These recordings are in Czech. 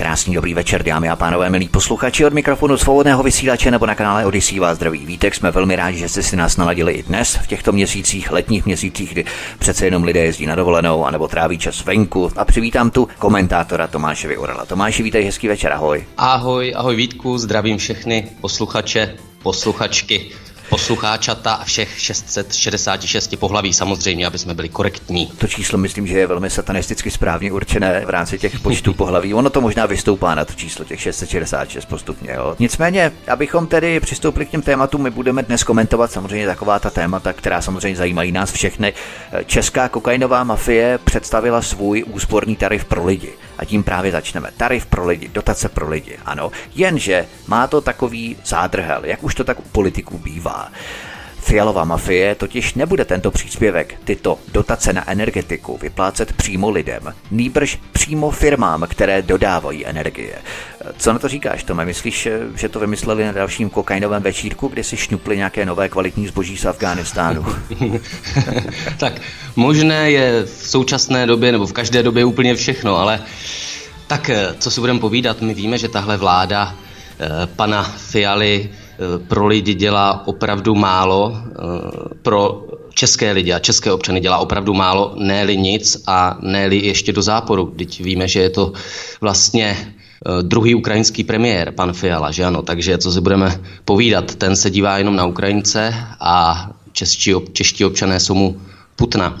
Krásný dobrý večer, dámy a pánové, milí posluchači od mikrofonu svobodného vysílače nebo na kanále Odisí vás zdraví vítek. Jsme velmi rádi, že jste si nás naladili i dnes v těchto měsících, letních měsících, kdy přece jenom lidé jezdí na dovolenou anebo tráví čas venku. A přivítám tu komentátora Tomáše Vyurala. Tomáši, vítej, hezký večer, ahoj. Ahoj, ahoj Vítku, zdravím všechny posluchače, posluchačky poslucháčata a všech 666 pohlaví samozřejmě, aby jsme byli korektní. To číslo myslím, že je velmi satanisticky správně určené v rámci těch počtů pohlaví. Ono to možná vystoupá na to číslo těch 666 postupně. Jo. Nicméně, abychom tedy přistoupili k těm tématům, my budeme dnes komentovat samozřejmě taková ta témata, která samozřejmě zajímají nás všechny. Česká kokainová mafie představila svůj úsporný tarif pro lidi. A tím právě začneme. Tarif pro lidi, dotace pro lidi, ano. Jenže má to takový zádrhel, jak už to tak u politiků bývá. Fialová mafie totiž nebude tento příspěvek, tyto dotace na energetiku vyplácet přímo lidem, nýbrž přímo firmám, které dodávají energie. Co na to říkáš, Tome? Myslíš, že to vymysleli na dalším kokainovém večírku, kdy si šňupli nějaké nové kvalitní zboží z Afghánistánu? tak možné je v současné době nebo v každé době úplně všechno, ale tak co si budeme povídat, my víme, že tahle vláda eh, pana Fialy Eh, pro lidi dělá opravdu málo, eh, pro české lidi a české občany dělá opravdu málo, ne nic a ne ještě do záporu. Teď víme, že je to vlastně eh, druhý ukrajinský premiér, pan Fiala, že ano, takže co si budeme povídat, ten se dívá jenom na Ukrajince a čeští, čeští občané jsou mu putna.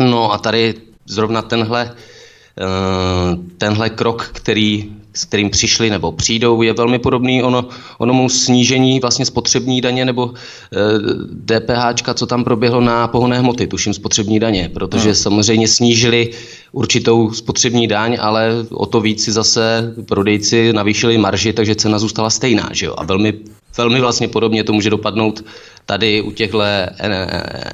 No a tady zrovna tenhle, tenhle krok, který s kterým přišli nebo přijdou, je velmi podobný ono, onomu snížení vlastně spotřební daně nebo e, DPH, co tam proběhlo na pohonné hmoty, tuším spotřební daně, protože hmm. samozřejmě snížili určitou spotřební daň, ale o to víc si zase prodejci navýšili marži, takže cena zůstala stejná. Že jo? A velmi, velmi vlastně podobně to může dopadnout tady u těchto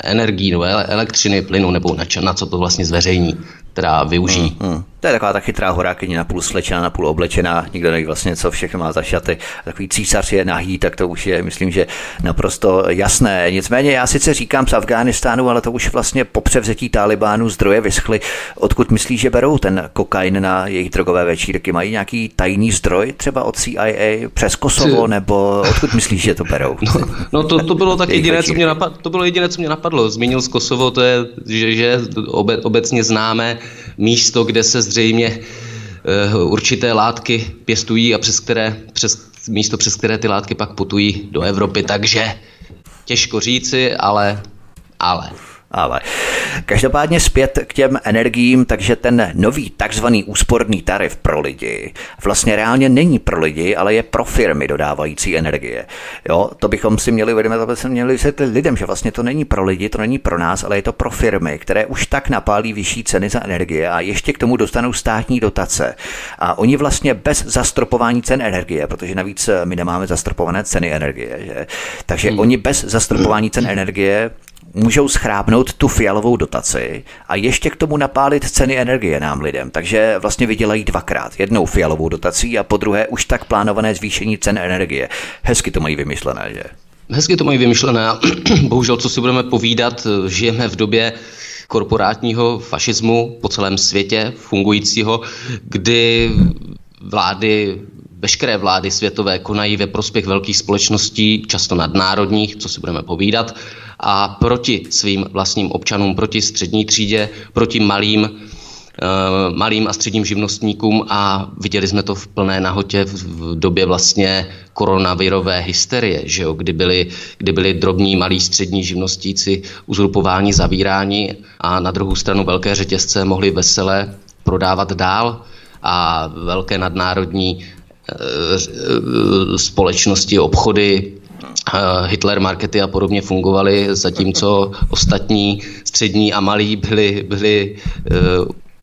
energií, nebo elektřiny, plynu, nebo na, na co to vlastně zveřejní, která využijí. Hmm, hmm. To je taková ta chytrá horákyně, napůl slečená, napůl oblečená, nikdo neví vlastně, co všechno má za šaty. Takový císař je nahý, tak to už je, myslím, že naprosto jasné. Nicméně já sice říkám z Afghánistánu, ale to už vlastně po převzetí Talibánu zdroje vyschly. Odkud myslíš, že berou ten kokain na jejich drogové večírky? Mají nějaký tajný zdroj třeba od CIA přes Kosovo, nebo odkud myslíš, že to berou? No, no to, to bylo tak jediné, co mě napadlo, to bylo jediné, co mě napadlo. Zmínil z Kosovo, to je, že, že obe, obecně známé místo, kde se zřejmě uh, určité látky pěstují a přes které, přes, místo přes které ty látky pak putují do Evropy, takže těžko říci, ale, ale ale každopádně zpět k těm energiím, takže ten nový takzvaný úsporný tarif pro lidi vlastně reálně není pro lidi, ale je pro firmy dodávající energie. Jo, to bychom si měli uvědomit, aby se měli vysvětlit lidem, že vlastně to není pro lidi, to není pro nás, ale je to pro firmy, které už tak napálí vyšší ceny za energie a ještě k tomu dostanou státní dotace. A oni vlastně bez zastropování cen energie, protože navíc my nemáme zastropované ceny energie, že? takže hmm. oni bez zastropování cen energie můžou schrábnout tu fialovou dotaci a ještě k tomu napálit ceny energie nám lidem. Takže vlastně vydělají dvakrát. Jednou fialovou dotací a po druhé už tak plánované zvýšení cen energie. Hezky to mají vymyšlené, že? Hezky to mají vymyšlené bohužel, co si budeme povídat, žijeme v době korporátního fašismu po celém světě fungujícího, kdy vlády veškeré vlády světové konají ve prospěch velkých společností, často nadnárodních, co si budeme povídat, a proti svým vlastním občanům, proti střední třídě, proti malým, eh, malým a středním živnostníkům a viděli jsme to v plné nahotě v době vlastně koronavirové hysterie, že jo, kdy, byli, kdy byli drobní, malí, střední živnostníci uzurpováni, zavíráni a na druhou stranu velké řetězce mohli vesele prodávat dál a velké nadnárodní společnosti, obchody Hitler markety a podobně fungovaly, zatímco ostatní střední a malí byli, byli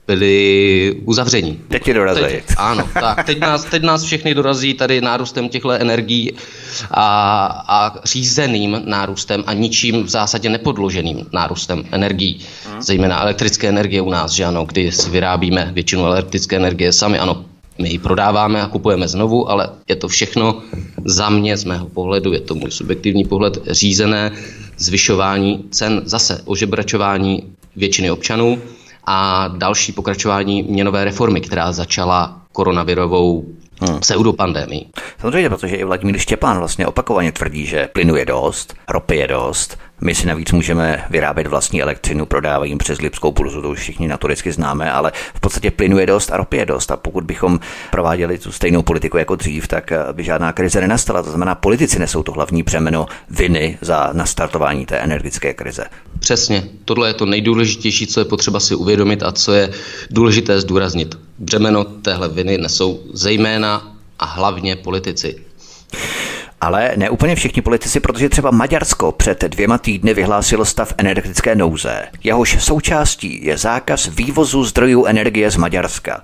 byli uzavření. Teď ti dorazí. Teď, ano, tak teď nás, teď nás všechny dorazí tady nárůstem těchto energií a, a řízeným nárůstem a ničím v zásadě nepodloženým nárůstem energií, hmm. zejména elektrické energie u nás, že ano, kdy si vyrábíme většinu elektrické energie sami, ano, my ji prodáváme a kupujeme znovu, ale je to všechno za mě, z mého pohledu, je to můj subjektivní pohled, řízené zvyšování cen, zase ožebračování většiny občanů a další pokračování měnové reformy, která začala koronavirovou hmm. pseudopandemii. Samozřejmě, protože i Vladimír Štěpán vlastně opakovaně tvrdí, že plynu je dost, ropy je dost, my si navíc můžeme vyrábět vlastní elektřinu, prodávají přes Lipskou burzu, to už všichni notoricky známe, ale v podstatě plynu je dost a ropy je dost. A pokud bychom prováděli tu stejnou politiku jako dřív, tak eh, by žádná krize nenastala. To znamená, politici nesou to hlavní břemeno viny za nastartování té energetické krize. Přesně. Tohle je to nejdůležitější, co je potřeba si uvědomit a co je důležité zdůraznit. Břemeno téhle viny nesou zejména a hlavně politici. Ale ne úplně všichni politici, protože třeba Maďarsko před dvěma týdny vyhlásilo stav energetické nouze. Jehož součástí je zákaz vývozu zdrojů energie z Maďarska.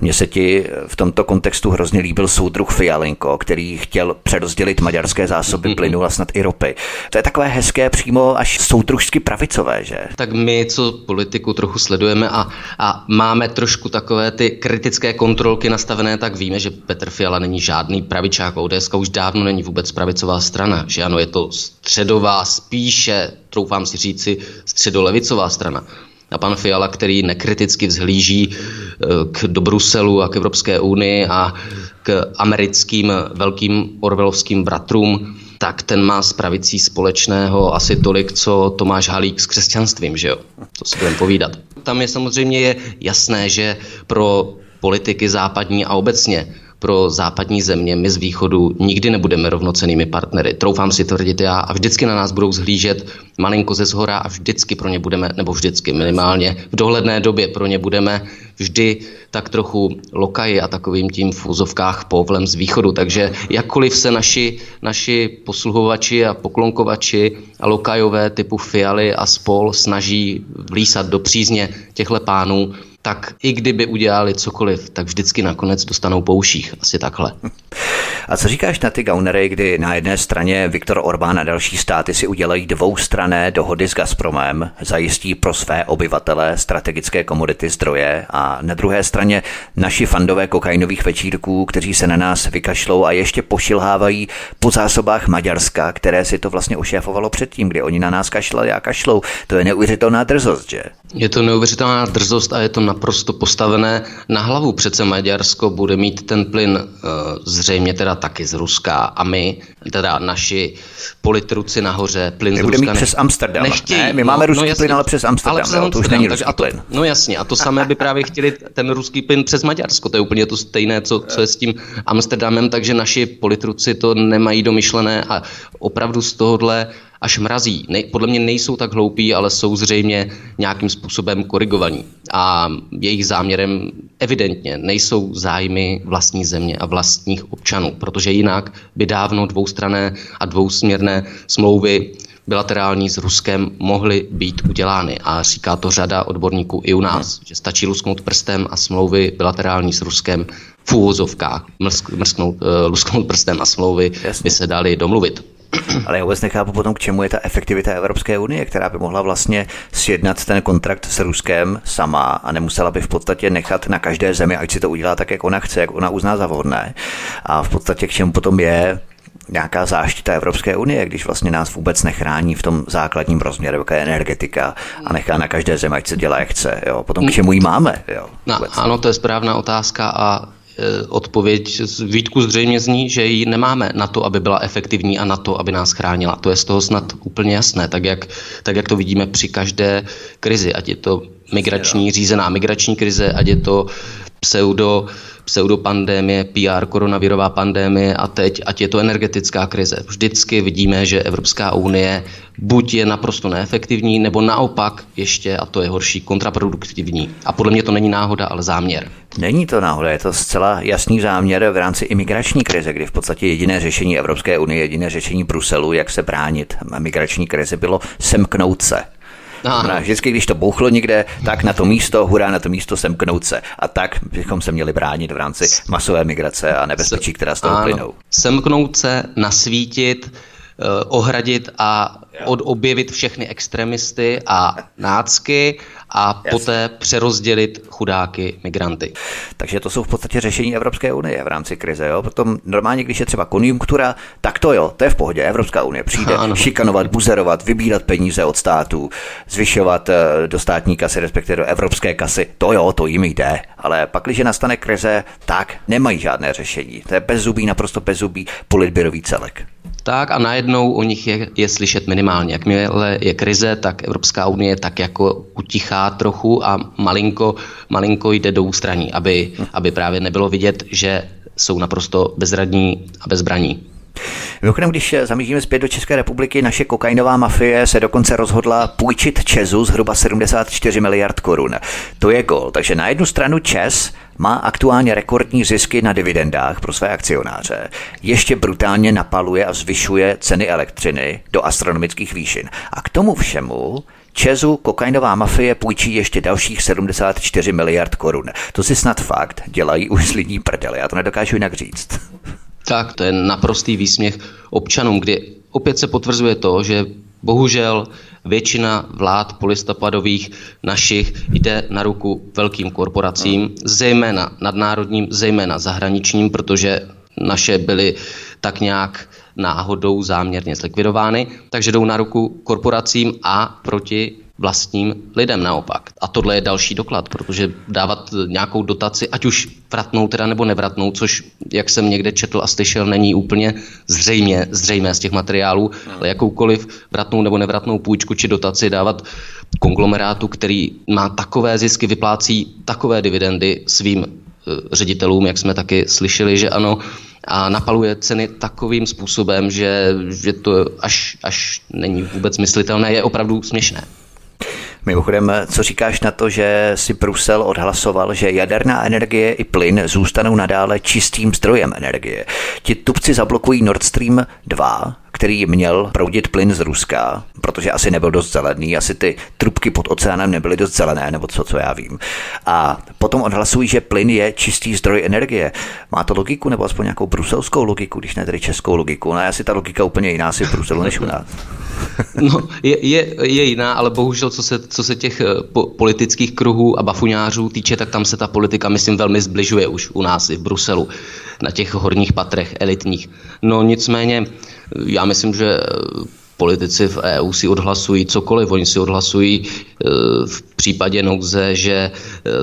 Mně se ti v tomto kontextu hrozně líbil soudruh Fialenko, který chtěl přerozdělit maďarské zásoby plynu a snad i ropy. To je takové hezké přímo až soudružsky pravicové, že? Tak my, co politiku trochu sledujeme a, a máme trošku takové ty kritické kontrolky nastavené, tak víme, že Petr Fiala není žádný pravičák. ODS už dávno není vůbec pravicová strana, že ano, je to středová, spíše, troufám si říci, středolevicová strana. A pan Fiala, který nekriticky vzhlíží eh, k, do Bruselu a k Evropské unii a k americkým velkým orvelovským bratrům, tak ten má s pravicí společného asi tolik, co Tomáš Halík s křesťanstvím, že jo? To si budeme povídat. Tam je samozřejmě jasné, že pro politiky západní a obecně pro západní země, my z východu nikdy nebudeme rovnocenými partnery. Troufám si tvrdit já a vždycky na nás budou zhlížet malinko ze zhora a vždycky pro ně budeme, nebo vždycky minimálně v dohledné době pro ně budeme vždy tak trochu lokaji a takovým tím v úzovkách povlem z východu. Takže jakkoliv se naši, naši posluhovači a poklonkovači a lokajové typu Fialy a spol snaží vlísat do přízně těchto pánů, tak i kdyby udělali cokoliv, tak vždycky nakonec dostanou pouších. Asi takhle. A co říkáš na ty gaunery, kdy na jedné straně Viktor Orbán a další státy si udělají dvoustrané dohody s Gazpromem, zajistí pro své obyvatele strategické komodity zdroje a na druhé straně naši fandové kokainových večírků, kteří se na nás vykašlou a ještě pošilhávají po zásobách Maďarska, které si to vlastně ošéfovalo předtím, kdy oni na nás kašlali a kašlou. To je neuvěřitelná drzost, že? Je to neuvěřitelná drzost a je to naprosto postavené na hlavu. Přece Maďarsko bude mít ten plyn uh, zřejmě teda taky z Ruska a my, teda naši politruci nahoře, plyn my z Ruska mít přes Amsterdam. Nechtějí. Ne, my máme no, ruský no, plyn, ale přes Amsterdam. Ale přes Amsterdam, to už není ruský a to, plyn. No jasně, a to samé by právě chtěli ten ruský plyn přes Maďarsko. To je úplně to stejné, co, co je s tím Amsterdamem, takže naši politruci to nemají domyšlené a opravdu z tohohle až mrazí. Ne, podle mě nejsou tak hloupí, ale jsou zřejmě nějakým způsobem korigovaní. A jejich záměrem evidentně nejsou zájmy vlastní země a vlastních občanů, protože jinak by dávno dvoustrané a dvousměrné smlouvy bilaterální s Ruskem mohly být udělány. A říká to řada odborníků i u nás, že stačí lusknout prstem a smlouvy bilaterální s Ruskem v úvozovkách, mrsknout, uh, lusknout prstem a smlouvy Jasně. by se dali domluvit. Ale já vůbec nechápu potom, k čemu je ta efektivita Evropské unie, která by mohla vlastně sjednat ten kontrakt s Ruskem sama a nemusela by v podstatě nechat na každé zemi, ať si to udělá tak, jak ona chce, jak ona uzná za vhodné. A v podstatě k čemu potom je nějaká záštita Evropské unie, když vlastně nás vůbec nechrání v tom základním rozměru, jako je energetika a nechá na každé zemi, ať se dělá, jak chce. Jo. Potom k čemu ji máme? Jo, no, ano, to je správná otázka a odpověď z Vítku zřejmě zní, že ji nemáme na to, aby byla efektivní a na to, aby nás chránila. To je z toho snad úplně jasné, tak jak, tak jak to vidíme při každé krizi, ať je to migrační, řízená migrační krize, ať je to pseudo, pseudopandémie, PR, koronavirová pandémie a teď, ať je to energetická krize. Vždycky vidíme, že Evropská unie buď je naprosto neefektivní, nebo naopak ještě, a to je horší, kontraproduktivní. A podle mě to není náhoda, ale záměr. Není to náhoda, je to zcela jasný záměr v rámci imigrační krize, kdy v podstatě jediné řešení Evropské unie, jediné řešení Bruselu, jak se bránit migrační krize, bylo semknout se Znamená, vždycky, když to bouchlo někde, tak na to místo, hurá na to místo semknout se. A tak bychom se měli bránit v rámci masové migrace a nebezpečí, která z toho plynou. Semknout se, nasvítit, ohradit a od, objevit všechny extremisty a nácky a Jasně. poté přerozdělit chudáky migranty. Takže to jsou v podstatě řešení Evropské unie v rámci krize. Jo? Potom normálně, když je třeba konjunktura, tak to jo, to je v pohodě. Evropská unie přijde ano. šikanovat, buzerovat, vybírat peníze od států, zvyšovat eh, do státní kasy, respektive do evropské kasy. To jo, to jim jde. Ale pak, když nastane krize, tak nemají žádné řešení. To je bezzubý, naprosto bezzubý politběrový celek. Tak a najednou o nich je, je slyšet minimálně. Jakmile je krize, tak Evropská unie tak jako utichá trochu a malinko, malinko jde do ústraní, aby, aby právě nebylo vidět, že jsou naprosto bezradní a bezbraní. Mimochodem, když zamíříme zpět do České republiky, naše kokainová mafie se dokonce rozhodla půjčit Česu zhruba 74 miliard korun. To je gol. Takže na jednu stranu Čes má aktuálně rekordní zisky na dividendách pro své akcionáře, ještě brutálně napaluje a zvyšuje ceny elektřiny do astronomických výšin. A k tomu všemu Česu kokainová mafie půjčí ještě dalších 74 miliard korun. To si snad fakt dělají už z lidí prdele, já to nedokážu jinak říct. Tak, to je naprostý výsměch občanům, kdy opět se potvrzuje to, že bohužel většina vlád polistopadových našich jde na ruku velkým korporacím, zejména nadnárodním, zejména zahraničním, protože naše byly tak nějak náhodou záměrně zlikvidovány, takže jdou na ruku korporacím a proti vlastním lidem naopak. A tohle je další doklad, protože dávat nějakou dotaci, ať už vratnou teda nebo nevratnou, což, jak jsem někde četl a slyšel, není úplně zřejmě, zřejmé z těch materiálů, ale jakoukoliv vratnou nebo nevratnou půjčku či dotaci dávat konglomerátu, který má takové zisky, vyplácí takové dividendy svým eh, ředitelům, jak jsme taky slyšeli, že ano, a napaluje ceny takovým způsobem, že, že to až, až není vůbec myslitelné, je opravdu směšné. Mimochodem, co říkáš na to, že si Brusel odhlasoval, že jaderná energie i plyn zůstanou nadále čistým zdrojem energie? Ti tupci zablokují Nord Stream 2, který měl proudit plyn z Ruska, protože asi nebyl dost zelený, asi ty trubky pod oceánem nebyly dost zelené, nebo co, co já vím. A potom odhlasují, že plyn je čistý zdroj energie. Má to logiku, nebo aspoň nějakou bruselskou logiku, když ne tedy českou logiku? No, asi ta logika úplně jiná si v Bruselu než u nás. No, je, je, je jiná, ale bohužel, co se, co se těch eh, po, politických kruhů a bafuňářů týče, tak tam se ta politika, myslím, velmi zbližuje už u nás i v Bruselu, na těch horních patrech elitních. No nicméně, já myslím, že politici v EU si odhlasují cokoliv. Oni si odhlasují e, v případě nouze, že e,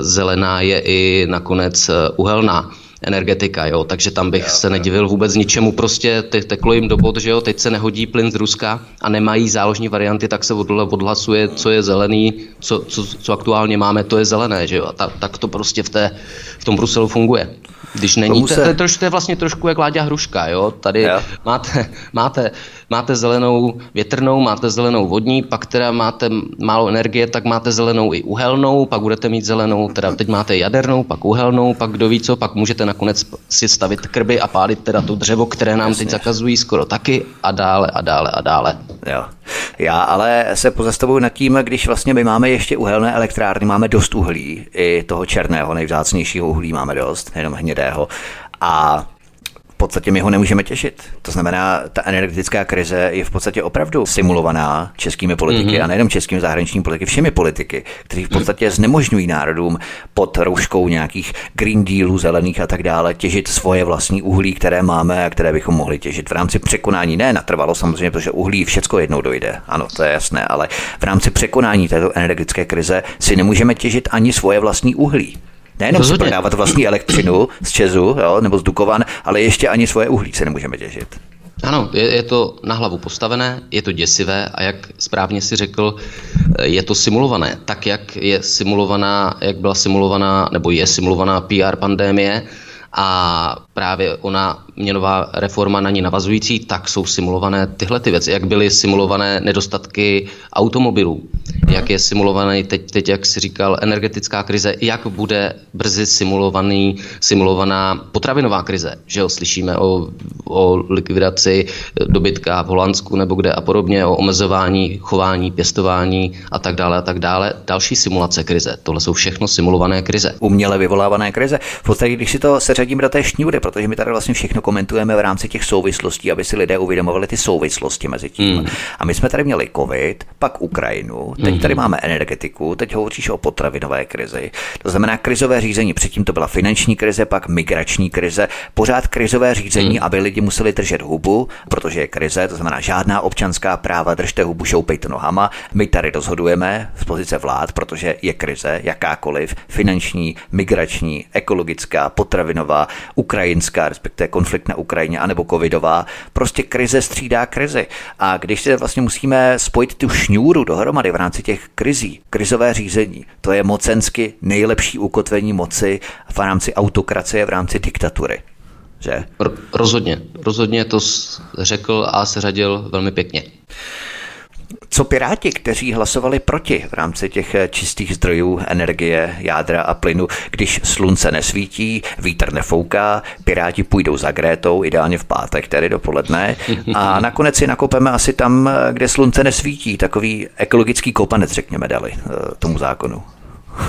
zelená je i nakonec uhelná energetika, jo, takže tam bych se nedivil vůbec ničemu, prostě te, teklo jim do bod, že jo, teď se nehodí plyn z Ruska a nemají záložní varianty, tak se odhlasuje, co je zelený, co, co, co aktuálně máme, to je zelené, že jo, a ta, tak to prostě v, té, v tom Bruselu funguje. Když není, se... to, to, je troš, to je vlastně trošku jak Láďa Hruška, jo? Tady jo. Máte, máte, máte zelenou větrnou, máte zelenou vodní, pak teda máte málo energie, tak máte zelenou i uhelnou, pak budete mít zelenou, teda teď máte jadernou, pak uhelnou, pak kdo ví co, pak můžete nakonec si stavit krby a pálit teda to dřevo, které nám Jasně. teď zakazují skoro taky a dále a dále a dále. Jo. Já ale se pozastavuju nad tím, když vlastně my máme ještě uhelné elektrárny, máme dost uhlí, i toho černého, nejvzácnějšího uhlí máme dost, jenom hnědého. A v podstatě my ho nemůžeme těšit. To znamená, ta energetická krize je v podstatě opravdu simulovaná českými politiky mm-hmm. a nejenom českými zahraničními politiky, všemi politiky, kteří v podstatě znemožňují národům pod rouškou nějakých Green Dealů, zelených a tak dále těžit svoje vlastní uhlí, které máme a které bychom mohli těžit v rámci překonání. Ne natrvalo samozřejmě, protože uhlí všecko jednou dojde. Ano, to je jasné, ale v rámci překonání této energetické krize si nemůžeme těžit ani svoje vlastní uhlí. Nejenom si prodávat vlastní elektřinu z Česu jo, nebo z Dukovan, ale ještě ani svoje uhlí se nemůžeme těžit. Ano, je, je to na hlavu postavené, je to děsivé a jak správně si řekl, je to simulované. Tak, jak je simulovaná, jak byla simulovaná, nebo je simulovaná PR pandémie, a právě ona měnová reforma na ní navazující, tak jsou simulované tyhle ty věci. Jak byly simulované nedostatky automobilů, jak je simulovaný teď, teď, jak si říkal, energetická krize, jak bude brzy simulovaný, simulovaná potravinová krize. Že jo, slyšíme o, o likvidaci dobytka v Holandsku nebo kde a podobně, o omezování chování, pěstování a tak dále a tak dále. Další simulace krize. Tohle jsou všechno simulované krize. Uměle vyvolávané krize. V podstatě, když si to seřadíme do té šňůry, protože my tady vlastně všechno komentujeme v rámci těch souvislostí, aby si lidé uvědomovali ty souvislosti mezi tím. Mm. A my jsme tady měli COVID, pak Ukrajinu, teď tady máme energetiku, teď hovoříš o potravinové krizi. To znamená krizové řízení. Předtím to byla finanční krize, pak migrační krize, pořád krizové řízení, mm. aby lidi museli držet hubu, protože je krize, to znamená žádná občanská práva, držte hubu, šoupejte nohama. My tady rozhodujeme z pozice vlád, protože je krize, jakákoliv, finanční, migrační, ekologická, potravinová, ukrajinská, respektive konflikt na Ukrajině, anebo covidová. Prostě krize střídá krizi. A když se vlastně musíme spojit tu šňůru dohromady v rámci těch krizí, krizové řízení, to je mocensky nejlepší ukotvení moci v rámci autokracie, v rámci diktatury. Že? Rozhodně, rozhodně to řekl a seřadil velmi pěkně. Co Piráti, kteří hlasovali proti v rámci těch eh, čistých zdrojů energie, jádra a plynu, když slunce nesvítí, vítr nefouká, Piráti půjdou za Grétou, ideálně v pátek, tedy dopoledne, a nakonec si nakopeme asi tam, eh, kde slunce nesvítí, takový ekologický kopanec, řekněme, dali eh, tomu zákonu.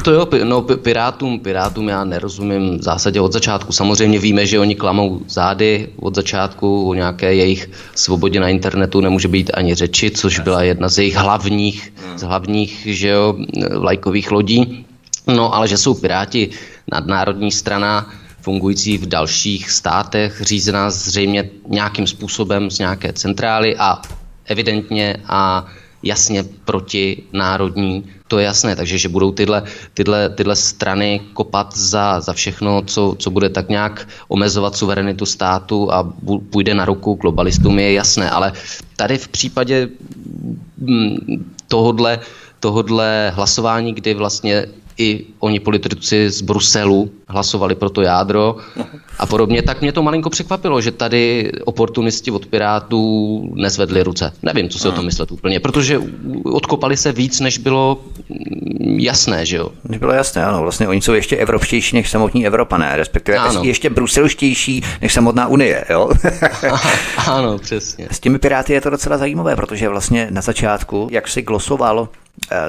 To jo, no Pirátům, Pirátům já nerozumím v zásadě od začátku. Samozřejmě víme, že oni klamou zády od začátku, o nějaké jejich svobodě na internetu nemůže být ani řeči, což byla jedna z jejich hlavních, z hlavních že jo, vlajkových lodí. No ale že jsou Piráti nadnárodní strana, fungující v dalších státech, řízená zřejmě nějakým způsobem z nějaké centrály a evidentně a jasně proti národní, to je jasné, takže že budou tyhle, tyhle, tyhle strany kopat za, za všechno, co, co bude tak nějak omezovat suverenitu státu a půjde na ruku globalistům, je jasné, ale tady v případě mm, tohodle, tohodle hlasování, kdy vlastně i oni politici z Bruselu hlasovali pro to jádro a podobně, tak mě to malinko překvapilo, že tady oportunisti od Pirátů nezvedli ruce. Nevím, co si o tom myslet úplně, protože odkopali se víc, než bylo jasné, že jo? Než bylo jasné, ano. Vlastně oni jsou ještě evropštější než samotní Evropané, respektive ano. ještě bruselštější než samotná Unie, jo? ano, přesně. S těmi Piráty je to docela zajímavé, protože vlastně na začátku, jak si glosoval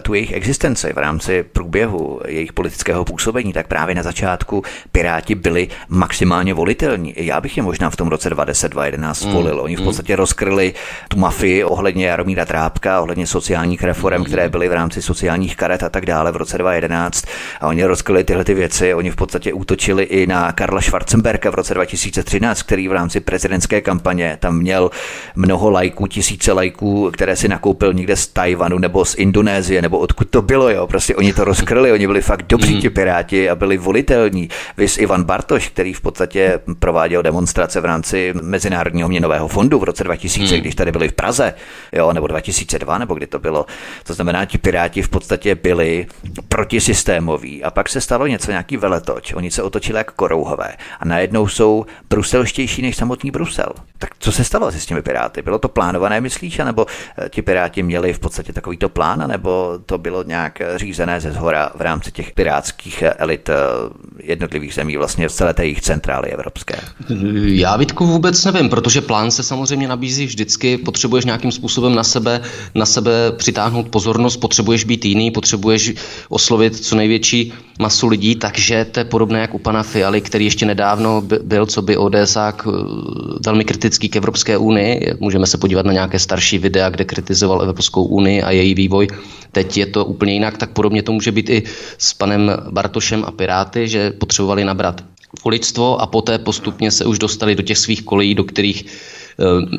tu jejich existenci v rámci průběhu jejich politického působení, tak právě na začátku Piráti byli maximálně volitelní. Já bych je možná v tom roce 2010-2011 mm, volil. Oni v mm. podstatě rozkryli tu mafii ohledně Jaromíra Trápka, ohledně sociálních reform, které byly v rámci sociálních karet a tak dále v roce 2011. A oni rozkryli tyhle ty věci. Oni v podstatě útočili i na Karla Schwarzenberga v roce 2013, který v rámci prezidentské kampaně tam měl mnoho lajků, tisíce lajků, které si nakoupil někde z Tajvanu nebo z Indonésie Indonésie, nebo odkud to bylo, jo. Prostě oni to rozkryli, oni byli fakt dobří mm. ti piráti a byli volitelní. Vys Ivan Bartoš, který v podstatě prováděl demonstrace v rámci Mezinárodního měnového fondu v roce 2000, mm. když tady byli v Praze, jo, nebo 2002, nebo kdy to bylo. To znamená, ti piráti v podstatě byli protisystémoví a pak se stalo něco, nějaký veletoč. Oni se otočili jako korouhové a najednou jsou bruselštější než samotný Brusel. Tak co se stalo s těmi piráty? Bylo to plánované, myslíš, nebo eh, ti piráti měli v podstatě takovýto plán, nebo nebo to bylo nějak řízené ze zhora v rámci těch pirátských elit eh, jednotlivých zemí, vlastně z celé té jejich centrály evropské? Já Vítku vůbec nevím, protože plán se samozřejmě nabízí vždycky, potřebuješ nějakým způsobem na sebe, na sebe přitáhnout pozornost, potřebuješ být jiný, potřebuješ oslovit co největší masu lidí, takže to je podobné jak u pana Fialy, který ještě nedávno byl, co by ODSák, eh, velmi kritický k Evropské unii. Můžeme se podívat na nějaké starší videa, kde kritizoval Evropskou unii a její vývoj teď je to úplně jinak, tak podobně to může být i s panem Bartošem a Piráty, že potřebovali nabrat voličstvo a poté postupně se už dostali do těch svých kolejí, do kterých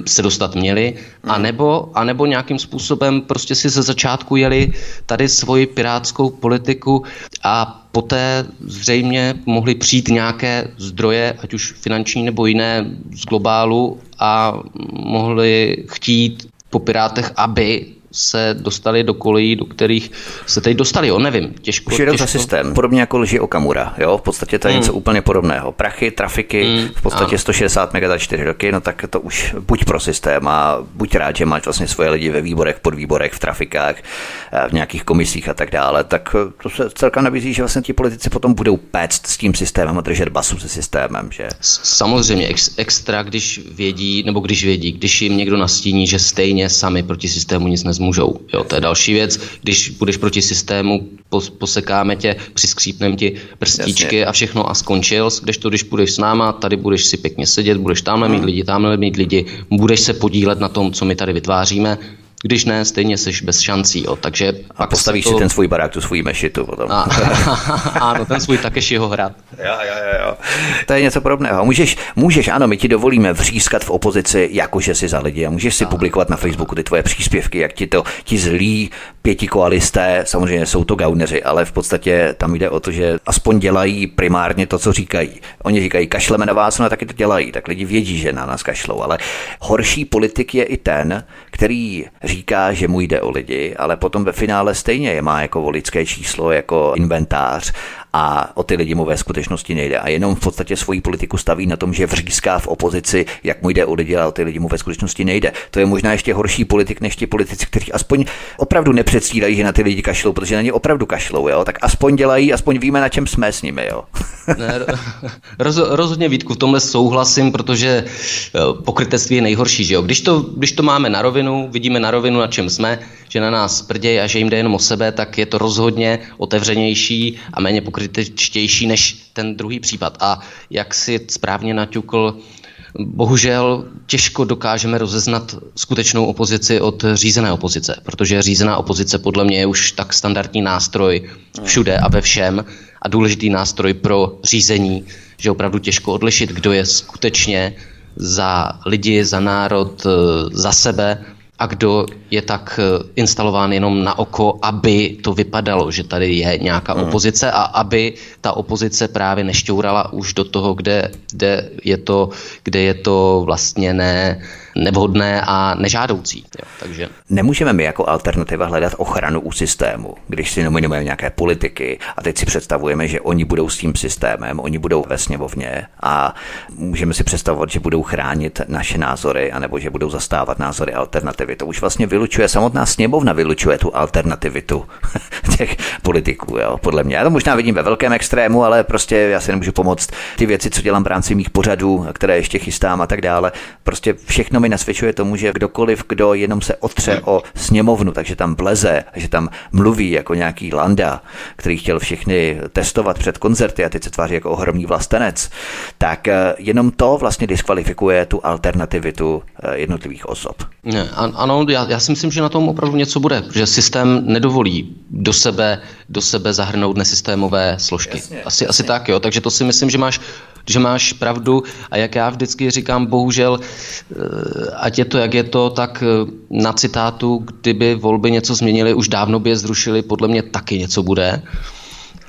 se dostat měli, anebo, anebo nějakým způsobem prostě si ze začátku jeli tady svoji pirátskou politiku a poté zřejmě mohly přijít nějaké zdroje, ať už finanční nebo jiné z globálu a mohli chtít po Pirátech, aby se dostali do kolejí, do kterých se teď dostali, jo, nevím, těžko. Už těžko... systém, podobně jako lži Okamura, jo, v podstatě to je mm. něco úplně podobného. Prachy, trafiky, mm, v podstatě ano. 160 MB za 4 roky, no tak to už buď pro systém a buď rád, že máš vlastně svoje lidi ve výborech, podvýborech, v trafikách, eh, v nějakých komisích a tak dále, tak eh, to se celkem nabízí, že vlastně ti politici potom budou péct s tím systémem a držet basu se systémem, že? Samozřejmě, ex, extra, když vědí, nebo když vědí, když jim někdo nastíní, že stejně sami proti systému nic nezmůžou můžou. Jo, to je další věc. Když budeš proti systému, posekáme tě, přiskřípneme ti prstíčky Jasně. a všechno a skončil, když to, když budeš s náma, tady budeš si pěkně sedět, budeš tamhle mít hmm. lidi, tamhle mít lidi, budeš se podílet na tom, co my tady vytváříme, když ne, stejně jsi bez šancí. Jo. Takže a postavíš to... si ten svůj barák, tu svůj mešitu potom. A, ano, ten svůj jeho hrad. Jo, jo, jo. To je něco podobného. Můžeš, můžeš, ano, my ti dovolíme vřískat v opozici, jakože si za lidi a můžeš si a. publikovat na Facebooku ty tvoje příspěvky, jak ti to ti zlí pětikoalisté, samozřejmě jsou to gauneři, ale v podstatě tam jde o to, že aspoň dělají primárně to, co říkají. Oni říkají, kašleme na vás, no taky to dělají, tak lidi vědí, že na nás kašlou, ale horší politik je i ten, který říká, že mu jde o lidi, ale potom ve finále stejně je má jako voličské číslo, jako inventář a o ty lidi mu ve skutečnosti nejde. A jenom v podstatě svoji politiku staví na tom, že vříská v opozici, jak mu jde o lidi, ale o ty lidi mu ve skutečnosti nejde. To je možná ještě horší politik než ti politici, kteří aspoň opravdu nepředstírají, že na ty lidi kašlou, protože na ně opravdu kašlou, jo? tak aspoň dělají, aspoň víme, na čem jsme s nimi. Jo? ne, roz, rozhodně Vítku, v tomhle souhlasím, protože eh, pokrytectví je nejhorší. Že jo? Když, to, když to máme na rovinu, vidíme na rovinu, na čem jsme, že na nás prdějí a že jim jde jenom o sebe, tak je to rozhodně otevřenější a méně pokrytečtější než ten druhý případ. A jak si správně naťukl, bohužel těžko dokážeme rozeznat skutečnou opozici od řízené opozice, protože řízená opozice podle mě je už tak standardní nástroj všude a ve všem a důležitý nástroj pro řízení, že opravdu těžko odlišit, kdo je skutečně za lidi, za národ, za sebe a kdo je tak eh, instalován jenom na oko, aby to vypadalo, že tady je nějaká hmm. opozice a aby ta opozice právě nešťourala už do toho, kde, kde, je, to, kde je to vlastně ne, nevhodné a nežádoucí. Jo, takže... Nemůžeme my jako alternativa hledat ochranu u systému, když si nominujeme nějaké politiky a teď si představujeme, že oni budou s tím systémem, oni budou ve sněmovně a můžeme si představovat, že budou chránit naše názory anebo že budou zastávat názory alternativy. To už vlastně vylučuje, samotná sněmovna vylučuje tu alternativitu těch politiků, jo, podle mě. Já to možná vidím ve velkém extrému, ale prostě já si nemůžu pomoct. Ty věci, co dělám v rámci mých pořadů, které ještě chystám a tak dále, prostě všechno mi nasvědčuje tomu, že kdokoliv, kdo jenom se otře o sněmovnu, takže tam vleze, že tam mluví jako nějaký Landa, který chtěl všechny testovat před koncerty a teď se tváří jako ohromný vlastenec, tak eh, jenom to vlastně diskvalifikuje tu alternativitu eh, jednotlivých osob. Ne, ano, já, já si myslím, že na tom opravdu něco bude, že systém nedovolí do sebe, do sebe zahrnout nesystémové složky. Jasně, asi, jasně. asi tak, jo. Takže to si myslím, že máš že máš pravdu a jak já vždycky říkám, bohužel, eh, ať je to, jak je to, tak eh, na citátu, kdyby volby něco změnily, už dávno by je zrušili, podle mě taky něco bude.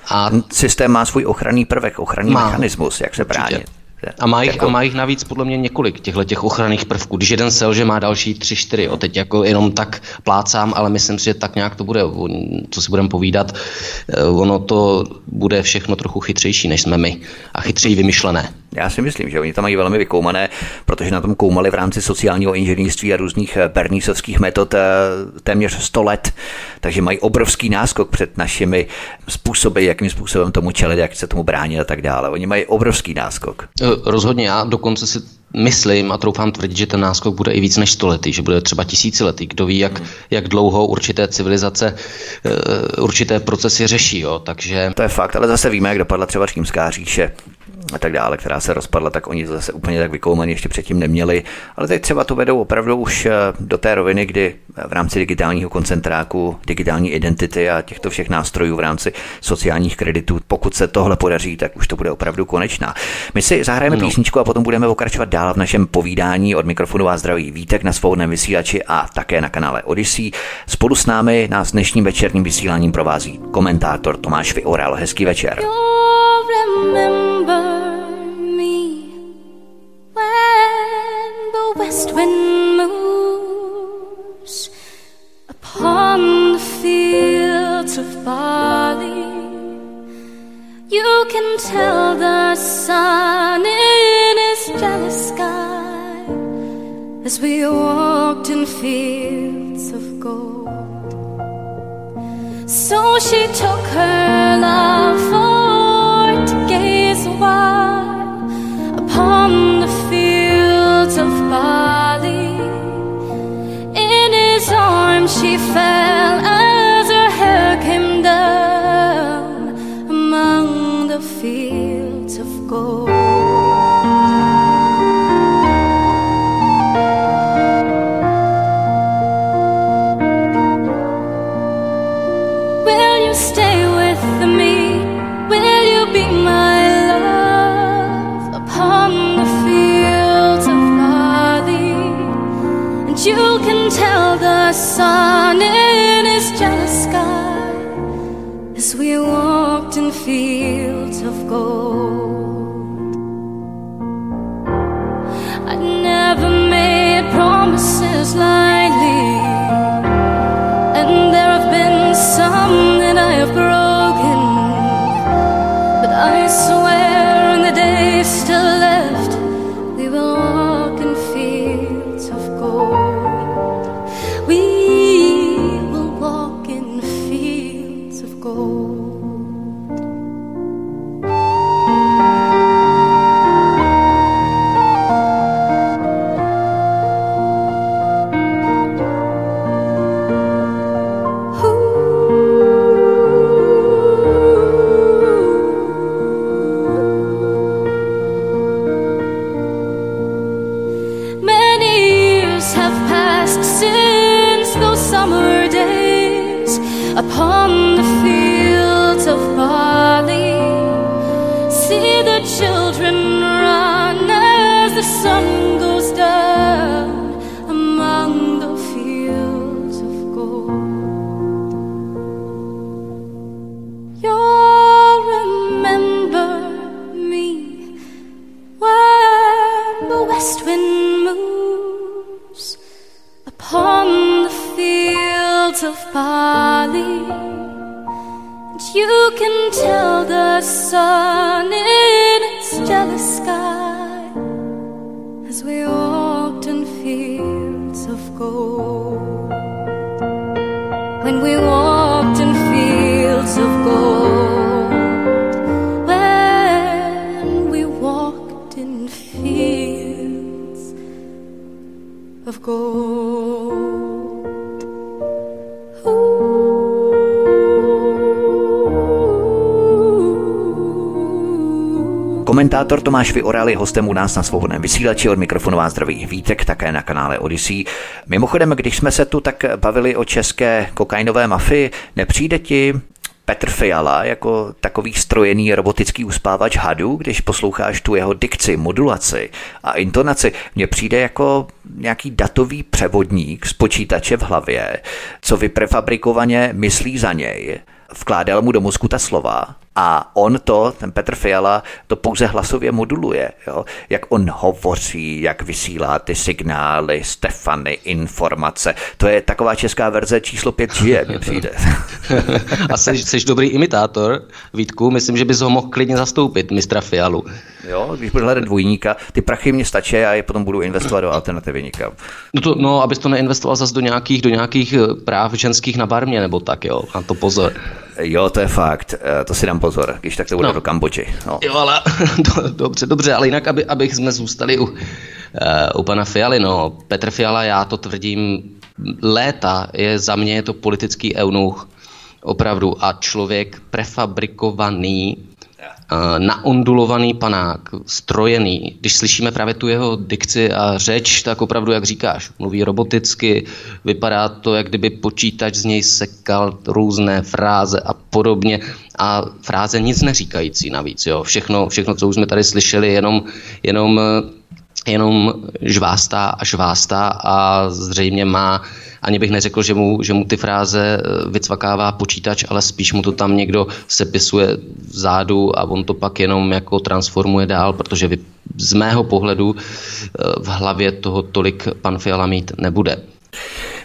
A systém má svůj ochranný prvek, ochranný má. mechanismus, jak se bránit. A má, jich, jako... a má jich navíc podle mě několik těchto těch ochranných prvků. Když jeden selže, má další tři, čtyři. O teď jako jenom tak plácám, ale myslím si, že tak nějak to bude. Co si budeme povídat, eh, ono to bude všechno trochu chytřejší, než jsme my. A chytřeji vymyšlené. Já si myslím, že oni to mají velmi vykoumané, protože na tom koumali v rámci sociálního inženýrství a různých eh, bernísovských metod eh, téměř 100 let. Takže mají obrovský náskok před našimi způsoby, jakým způsobem tomu čelit, jak se tomu bránit a tak dále. Oni mají obrovský náskok. Rozhodně já dokonce si myslím a troufám tvrdit, že ten náskok bude i víc než stoletý, že bude třeba tisíciletý. Kdo ví, jak, jak dlouho určité civilizace, eh, určité procesy řeší. Jo? Takže... To je fakt, ale zase víme, jak dopadla třeba římská říše a tak dále, která se rozpadla, tak oni to zase úplně tak vykoumaně ještě předtím neměli. Ale teď třeba to vedou opravdu už eh, do té roviny, kdy v rámci digitálního koncentráku, digitální identity a těchto všech nástrojů v rámci sociálních kreditů, pokud se tohle podaří, tak už to bude opravdu konečná. My si zahrajeme no. písničku a potom budeme pokračovat dál v našem povídání od mikrofonu a zdraví Vítek na svobodném vysílači a také na kanále Odyssey. Spolu s námi nás dnešním večerním vysíláním provází komentátor Tomáš Vyoral. Hezký večer. West wind moves upon the fields of barley. You can tell the sun in his jealous sky as we walked in fields of gold. So she took her love for of gold. Komentátor Tomáš Vyoral je hostem u nás na svobodném vysílači od mikrofonu vás zdraví Vítek, také na kanále Odyssey. Mimochodem, když jsme se tu tak bavili o české kokainové mafii, nepřijde ti Petr Fiala jako takový strojený robotický uspávač hadů, když posloucháš tu jeho dikci, modulaci a intonaci, mně přijde jako nějaký datový převodník z počítače v hlavě, co vyprefabrikovaně myslí za něj, vkládal mu do mozku ta slova a on to, ten Petr Fiala, to pouze hlasově moduluje. Jo? Jak on hovoří, jak vysílá ty signály, Stefany, informace. To je taková česká verze číslo 5G, mi přijde. A jsi, jsi dobrý imitátor, Vítku, myslím, že bys ho mohl klidně zastoupit, mistra Fialu. Jo, když budu hledat dvojníka, ty prachy mě stačí a je potom budu investovat do alternativy nikam. No, to, no abys to neinvestoval zase do nějakých, do nějakých eh, práv ženských na barmě, nebo tak, jo, na to pozor. Jo, to je fakt, eh, to si dám pozor, když tak to bude no. do Kambodži. No. Jo, ale dobře, dobře, ale jinak, aby, abych jsme zůstali u, uh, u pana Fialy, no, Petr Fiala, já to tvrdím, léta je za mě je to politický eunuch, opravdu, a člověk prefabrikovaný naondulovaný panák, strojený. Když slyšíme právě tu jeho dikci a řeč, tak opravdu, jak říkáš, mluví roboticky, vypadá to, jak kdyby počítač z něj sekal různé fráze a podobně. A fráze nic neříkající navíc. Jo. Všechno, všechno, co už jsme tady slyšeli, jenom, jenom jenom žvástá a žvástá a zřejmě má, ani bych neřekl, že mu, že mu ty fráze eh, vycvakává počítač, ale spíš mu to tam někdo sepisuje vzadu a on to pak jenom jako transformuje dál, protože vy, z mého pohledu eh, v hlavě toho tolik pan Fiala mít nebude.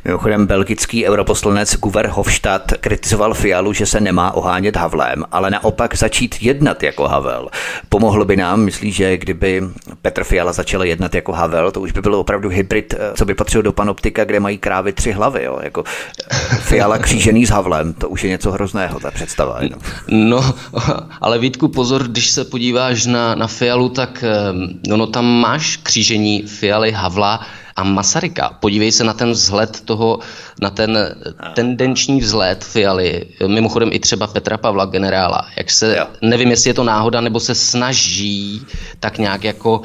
Mimochodem belgický europoslanec Guver Hofstadt kritizoval Fialu, že se nemá ohánět Havlem, ale naopak začít jednat jako Havel. Pomohlo by nám, myslí, že kdyby Petr Fiala začal jednat jako Havel, to už by bylo opravdu hybrid, eh, co by patřilo do panoptika, kde mají krávy tři hlavy. Jo? Jako eh, Fiala křížený s Havlem, to už je něco hrozného, ta představa. Jenom. No, ale Vítku, pozor, když se podíváš na, na Fialu, tak eh, no, tam máš křížení Fialy Havla, a Masaryka. Podívej se na ten vzhled toho, na ten tendenční vzhled Fialy, mimochodem i třeba Petra Pavla, generála. Jak se, jo. nevím, jestli je to náhoda, nebo se snaží tak nějak jako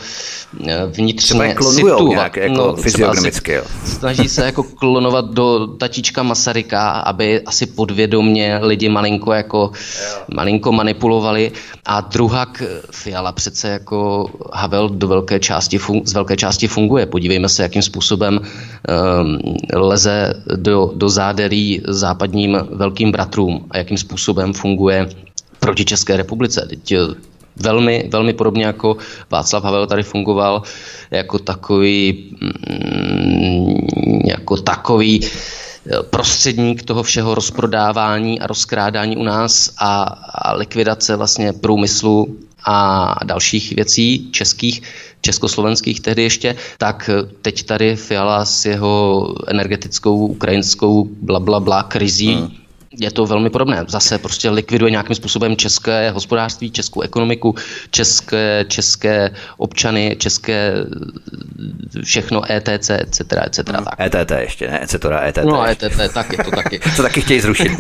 eh, vnitřně situovat. Nějak jako no, fyziognomicky, jo. Snaží se jako klonovat do tatíčka Masaryka, aby asi podvědomně lidi malinko jako jo. malinko manipulovali. A druhak Fiala přece jako Havel do velké části fun- z velké části funguje. Podívejme se, jakým jakým způsobem um, leze do, do zádelí západním velkým bratrům a jakým způsobem funguje proti České republice. Teď eh, velmi, velmi podobně jako Václav Havel tady fungoval jako takový, mm, jako takový eh, prostředník toho všeho rozprodávání a rozkrádání u nás a, a likvidace vlastně průmyslu a dalších věcí českých, československých tehdy ještě, tak teď tady Fiala s jeho energetickou ukrajinskou bla bla bla krizí. Hmm je to velmi podobné. Zase prostě likviduje nějakým způsobem české hospodářství, českou ekonomiku, české, české občany, české všechno ETC, etc. etc. Mm, tak. ETT ještě, ne? ETC, ETT. No ETT, taky, to taky. to taky chtějí zrušit.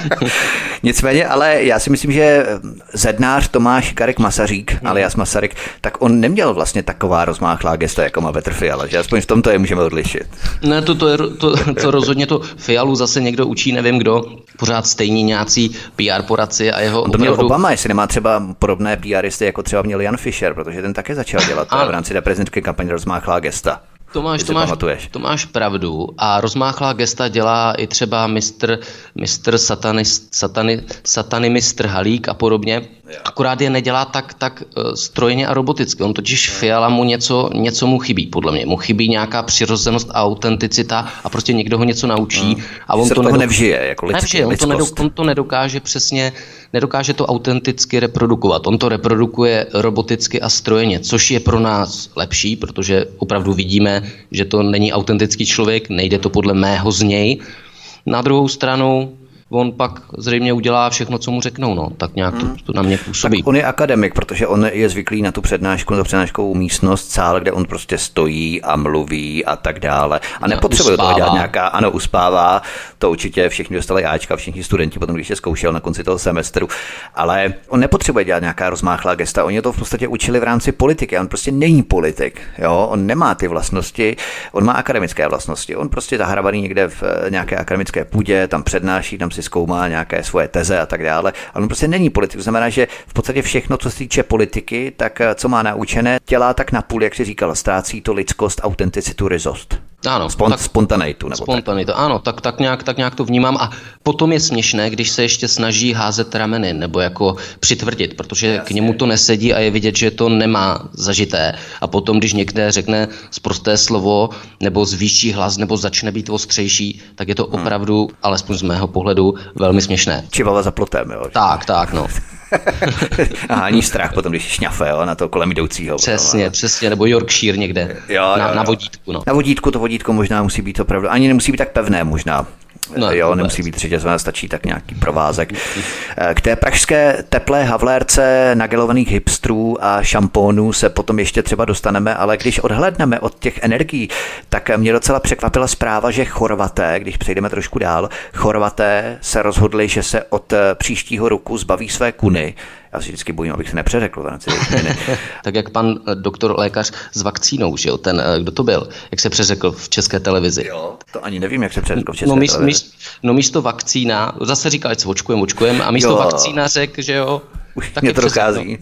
Nicméně, ale já si myslím, že zednář Tomáš Karek Masařík, hmm. alias Masaryk, tak on neměl vlastně taková rozmáchlá gesta, jako má Petr Fiala, že aspoň v tomto je můžeme odlišit. Ne, to, to, je, to, to rozhodně to Fialu zase někdo učí, nevím kdo, pořád stejní nějací PR poradci a jeho On to měl Obama, jestli nemá třeba podobné PRisty, jako třeba měl Jan Fischer, protože ten také začal dělat v rámci té prezidentské kampaně rozmáchlá gesta. To máš, to, máš, to máš pravdu. A rozmáchlá gesta dělá i třeba mistr, mistr satanist, satani, satany mistr Halík a podobně. Akorát je nedělá tak, tak uh, strojně a roboticky. On totiž Fiala mu něco, něco mu chybí, podle mě. Mu chybí nějaká přirozenost a autenticita a prostě někdo ho něco naučí. Hmm. A on to nedok- nevžije, jako lidský, nevžije, on to, nedok- on to nedokáže přesně, nedokáže to autenticky reprodukovat. On to reprodukuje roboticky a strojeně, což je pro nás lepší, protože opravdu vidíme, že to není autentický člověk, nejde to podle mého z něj. Na druhou stranu on pak zřejmě udělá všechno, co mu řeknou, no. Tak nějak to, hmm. to na mě působí. Tak on je akademik, protože on je zvyklý na tu přednášku, na tu přednáškovou místnost, sál, kde on prostě stojí a mluví a tak dále. A nepotřebuje to dělat nějaká, ano, uspává, to určitě všichni dostali Ačka, všichni studenti potom, když je zkoušel na konci toho semestru, ale on nepotřebuje dělat nějaká rozmáchlá gesta, oni to v podstatě učili v rámci politiky, on prostě není politik, jo, on nemá ty vlastnosti, on má akademické vlastnosti, on prostě zahrabaný někde v eh, nějaké akademické půdě, tam přednáší, tam si zkoumá nějaké svoje teze a tak dále, ale on prostě není politik. To znamená, že v podstatě všechno, co se týče politiky, tak eh, co má naučené, dělá tak na půl, jak si říkal, ztrácí to lidskost, autenticitu, rizost. Ano, Spon- tak, spontanitu. Nebo spontanitu, tak. ano, tak, tak, nějak, tak nějak to vnímám a potom je směšné, když se ještě snaží házet rameny nebo jako přitvrdit, protože Jasně. k němu to nesedí a je vidět, že to nemá zažité a potom, když někde řekne zprosté slovo nebo zvýší hlas nebo začne být ostřejší, tak je to hmm. opravdu, alespoň z mého pohledu, velmi směšné. Čivava za plotem, jo? Tak, tak, no. a ani strach potom, když šňafe jo, na to kolem jdoucího. Přesně, potom, přesně, nebo Yorkshire někde jo, na, jo, na vodítku. No. Na vodítku to vodítko možná musí být opravdu, ani nemusí být tak pevné možná. No, jo, nemusí být řetězové, stačí tak nějaký provázek. K té pražské teplé havlérce nagelovaných hipstrů a šampónů se potom ještě třeba dostaneme, ale když odhledneme od těch energií, tak mě docela překvapila zpráva, že Chorvaté, když přejdeme trošku dál, Chorvaté se rozhodli, že se od příštího roku zbaví své kuny Já si vždycky bojím, abych se nepřeřekl v rámci Tak jak pan eh, doktor lékař s vakcínou, že jo, ten, eh, kdo to byl, jak se přeřekl v české televizi. Jo, to ani nevím, jak se přeřekl v české no, míst, televizi. Míst, no místo vakcína, zase říkal, ať se očkujem, očkujem, a místo jo. vakcína řekl, že jo, už tak mě to dochází.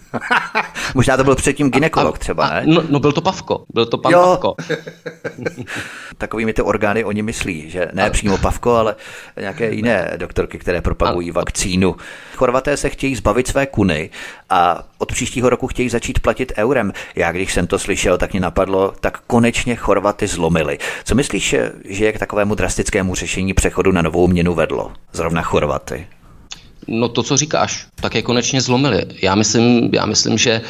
Možná to byl předtím ginekolog třeba, ne? no, no, byl to Pavko, byl to pan jo. Pavko. Takovými ty orgány oni myslí, že ne a... přímo Pavko, ale nějaké jiné doktorky, které propagují a... vakcínu. Chorvaté se chtějí zbavit své kuny a od příštího roku chtějí začít platit eurem. Já když jsem to slyšel, tak mě napadlo, tak konečně Chorvaty zlomili. Co myslíš, že je k takovému drastickému řešení přechodu na novou měnu vedlo? Zrovna Chorvaty. No to, co říkáš, tak je konečně zlomili. Já myslím, já myslím že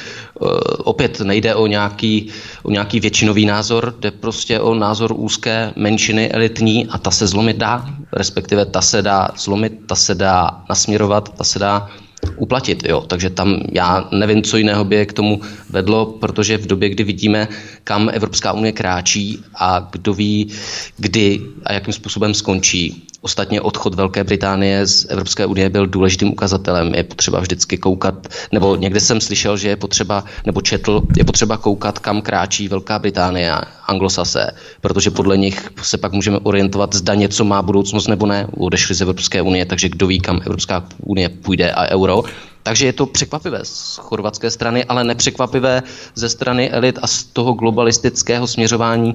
uh, opět nejde o nějaký, o nějaký většinový názor, jde prostě o názor úzké menšiny elitní a ta se zlomit dá, respektive ta se dá zlomit, ta se dá nasměrovat, ta se dá uplatit. Jo. Takže tam já nevím, co jiného by je k tomu vedlo, protože v době, kdy vidíme, kam Evropská unie kráčí a kdo ví, kdy a jakým způsobem skončí, Ostatně odchod Velké Británie z Evropské unie byl důležitým ukazatelem. Je potřeba vždycky koukat, nebo někde jsem slyšel, že je potřeba, nebo četl, je potřeba koukat, kam kráčí Velká Británie a anglosase, protože podle nich se pak můžeme orientovat, zda něco má budoucnost nebo ne. Odešli z Evropské unie, takže kdo ví, kam Evropská unie půjde a euro. Takže je to překvapivé z chorvatské strany, ale nepřekvapivé ze strany elit a z toho globalistického směřování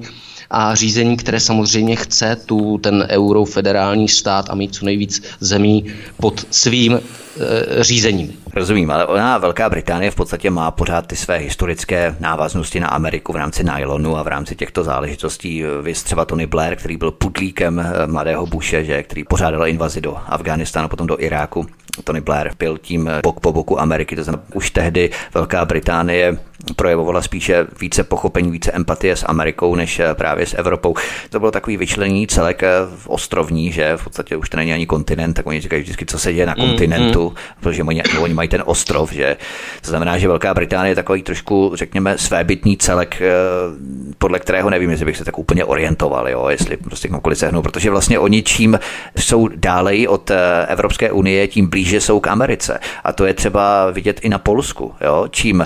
a řízení, které samozřejmě chce tu ten eurofederální stát a mít co nejvíc zemí pod svým řízením. Rozumím, ale ona, Velká Británie v podstatě má pořád ty své historické návaznosti na Ameriku v rámci nylonu a v rámci těchto záležitostí. Vy třeba Tony Blair, který byl pudlíkem eh, mladého Bushe, že, který pořádal invazi do Afganistánu, potom do Iráku. Tony Blair byl tím bok po boku Ameriky, to znamená už tehdy Velká Británie projevovala spíše více pochopení, více empatie s Amerikou, než eh, právě s Evropou. To bylo takový vyčlený celek eh, ostrovní, že v podstatě už to není ani kontinent, tak oni říkají vždycky, co se děje na mm, kontinentu, mm. protože oni, oni mají ten ostrov, že to znamená, že Velká Británie je takový trošku, řekněme, svébytný celek, eh, podle kterého nevím, jestli bych se tak úplně orientoval, jo, jestli prostě kamkoliv sehnou, protože vlastně oni čím jsou dálej od Evropské unie, tím blíže jsou k Americe. A to je třeba vidět i na Polsku, jo, čím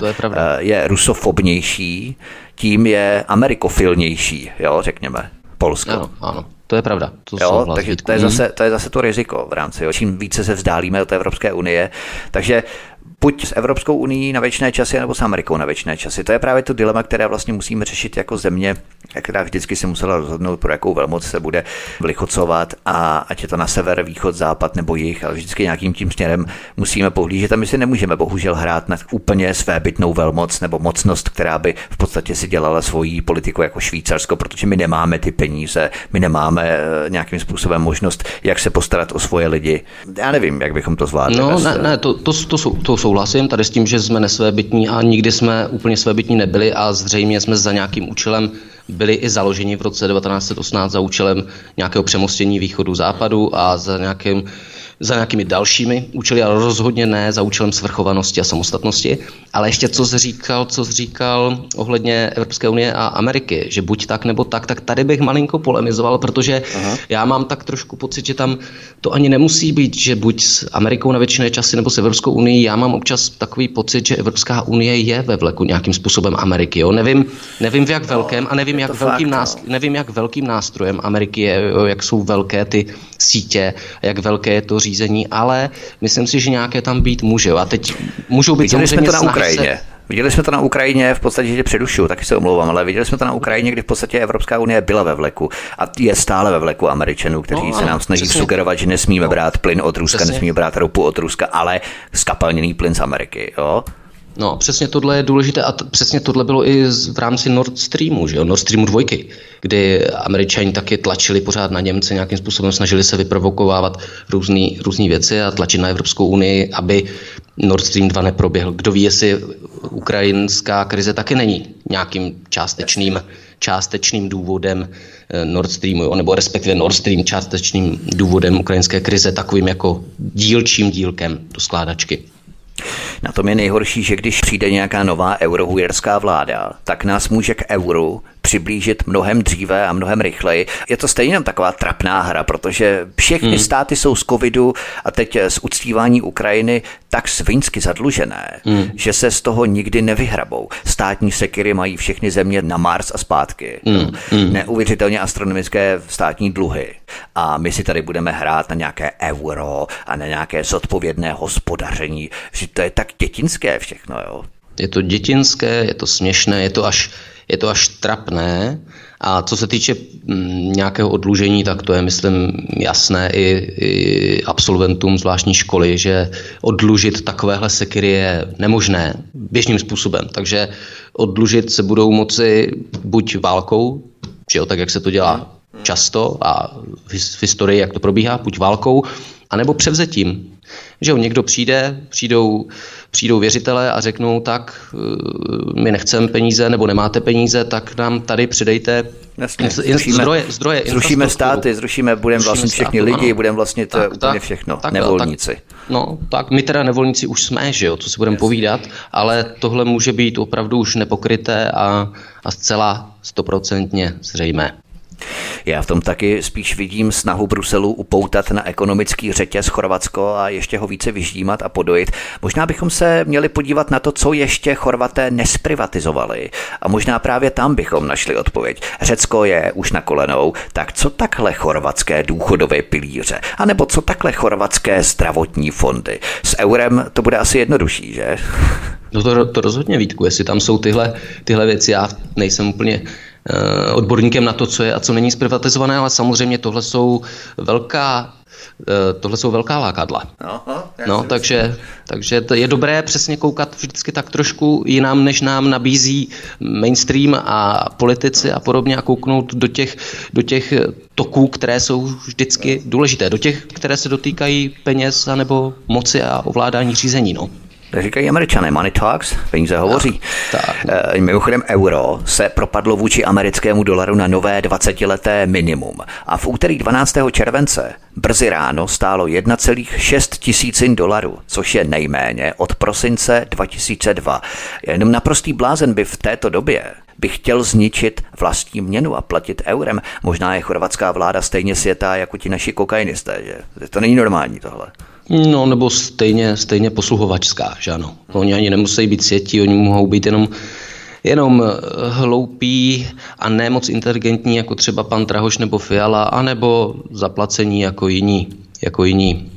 je, je rusofobnější, tím je amerikofilnější, jo, řekněme, Polsko. Ano, ano. To je pravda. To jo, takže to je, zase, to je zase to riziko v rámci, jo. čím více se vzdálíme od Evropské unie. Takže buď s Evropskou unii na věčné časy, nebo s Amerikou na věčné časy. To je právě to dilema, které vlastně musíme řešit jako země, která vždycky si musela rozhodnout, pro jakou velmoc se bude vlichocovat a ať je to na sever, východ, západ nebo jih, ale vždycky nějakým tím směrem musíme pohlížet a my si nemůžeme bohužel hrát na úplně své bytnou velmoc nebo mocnost, která by v podstatě si dělala svoji politiku jako Švýcarsko, protože my nemáme ty peníze, my nemáme eh, nějakým způsobem možnost, jak se postarat o svoje lidi. Já nevím, jak bychom to zvládli. No, ne, ne, to, to, to, jsou, to jsou souhlasím tady s tím, že jsme nesvébytní a nikdy jsme úplně svébytní nebyli a zřejmě jsme za nějakým účelem byli i založeni v roce 1918 za účelem nějakého přemostění východu západu a za nějakým za nějakými dalšími účely, ale rozhodně ne za účelem svrchovanosti a samostatnosti. Ale ještě co jsi říkal, co jsi říkal ohledně Evropské unie a Ameriky, že buď tak nebo tak, tak tady bych malinko polemizoval, protože Aha. já mám tak trošku pocit, že tam to ani nemusí být, že buď s Amerikou na většiné časy nebo s Evropskou unii. Já mám občas takový pocit, že Evropská unie je ve vleku nějakým způsobem Ameriky. Jo? Nevím, nevím v jak velkém a nevím jak, velkým fakt, nást- no. nevím, jak velkým nástrojem Ameriky je, jo? jak jsou velké ty sítě, jak velké je to řízení ale myslím si, že nějaké tam být může. A teď můžou být Viděli jsme to na Ukrajině. Se... Viděli jsme to na Ukrajině, v podstatě, že předušu, taky se omlouvám, ale viděli jsme to na Ukrajině, kdy v podstatě Evropská unie byla ve vleku a je stále ve vleku Američanů, kteří no, se nám snaží přesně. sugerovat, že nesmíme no, brát plyn od Ruska, přesně. nesmíme brát ropu od Ruska, ale skapalněný plyn z Ameriky. Jo? No, přesně tohle je důležité a t- přesně tohle bylo i v rámci Nord Streamu, že jo, Nord Streamu 2, kdy američani taky tlačili pořád na Němce, nějakým způsobem snažili se vyprovokovávat různé věci a tlačit na Evropskou unii, aby Nord Stream 2 neproběhl. Kdo ví, jestli ukrajinská krize taky není nějakým částečným, částečným důvodem eh, Nord Streamu, nebo respektive Nord Stream částečným důvodem ukrajinské krize, takovým jako dílčím dílkem do skládačky. Na tom je nejhorší, že když přijde nějaká nová eurohujerská vláda, tak nás může k euru přiblížit mnohem dříve a mnohem rychleji. Je to stejně taková trapná hra, protože všechny hmm. státy jsou z covidu a teď z uctívání Ukrajiny tak svinsky zadlužené, hmm. že se z toho nikdy nevyhrabou. Státní sekiry mají všechny země na Mars a zpátky. Hmm. Neuvěřitelně astronomické státní dluhy. A my si tady budeme hrát na nějaké euro a na nějaké zodpovědné hospodaření. Že to je tak dětinské všechno, jo. Je to dětinské, je to směšné, je to až je to až trapné. A co se týče mm, nějakého odlužení, tak to je, myslím, jasné i, i absolventům zvláštní školy, že odlužit takovéhle sekiry je nemožné běžným způsobem. Takže odlužit se budou moci buď válkou, že jo, tak jak se to dělá často a v historii, jak to probíhá, buď válkou, anebo převzetím. Že jo, někdo přijde, přijdou přijdou věřitelé a řeknou, tak eh, my nechceme peníze nebo nemáte peníze, tak nám tady přidejte Jasně, zrušíme, zdroje, zdroje zrušíme státy, zrušíme, budeme vlastně všechny lidi, budeme vlastně to tak, úplně tak, všechno, tak, nevolníci. Tak, no, tak my teda nevolníci už jsme, že jo, co si budeme povídat, ale tohle může být opravdu už nepokryté a, a zcela stoprocentně zřejmé. Já v tom taky spíš vidím snahu Bruselu upoutat na ekonomický řetěz Chorvatsko a ještě ho více vyždímat a podojit. Možná bychom se měli podívat na to, co ještě Chorvaté nesprivatizovali. A možná právě tam bychom našli odpověď. Řecko je už na kolenou, tak co takhle chorvatské důchodové pilíře? A nebo co takhle chorvatské zdravotní fondy? S eurem to bude asi jednodušší, že? No to, to rozhodně, Vítku, jestli tam jsou tyhle, tyhle věci, já nejsem úplně odborníkem na to, co je a co není zprivatizované, ale samozřejmě tohle jsou velká eh, tohle jsou velká lákadla. no, takže, takže je dobré přesně koukat vždycky tak trošku jinam, než nám nabízí mainstream a politici a podobně a kouknout do těch, do těch toků, které jsou vždycky důležité, do těch, které se dotýkají peněz nebo moci a ovládání řízení. No. Říkají američané, money talks, peníze hovoří. Tak, tak. E, mimochodem euro se propadlo vůči americkému dolaru na nové 20-leté minimum a v úterý 12. července brzy ráno stálo 1,6 tisícin dolarů, což je nejméně od prosince 2002. Jenom naprostý blázen by v této době by chtěl zničit vlastní měnu a platit eurem. Možná je chorvatská vláda stejně světá jako ti naši kokainisté, že? To není normální tohle. No, nebo stejně, stejně posluhovačská, že ano. Oni ani nemusí být světí, oni mohou být jenom jenom eh, hloupí a ne moc inteligentní, jako třeba pan Trahoš nebo Fiala, anebo zaplacení jako jiní, jako jiní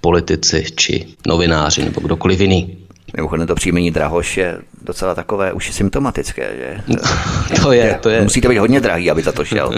politici či novináři nebo kdokoliv jiný. Mimochodem to příjmení Drahoš je docela takové už symptomatické, že? To je, to je. Musíte být hodně drahý, aby za to šel.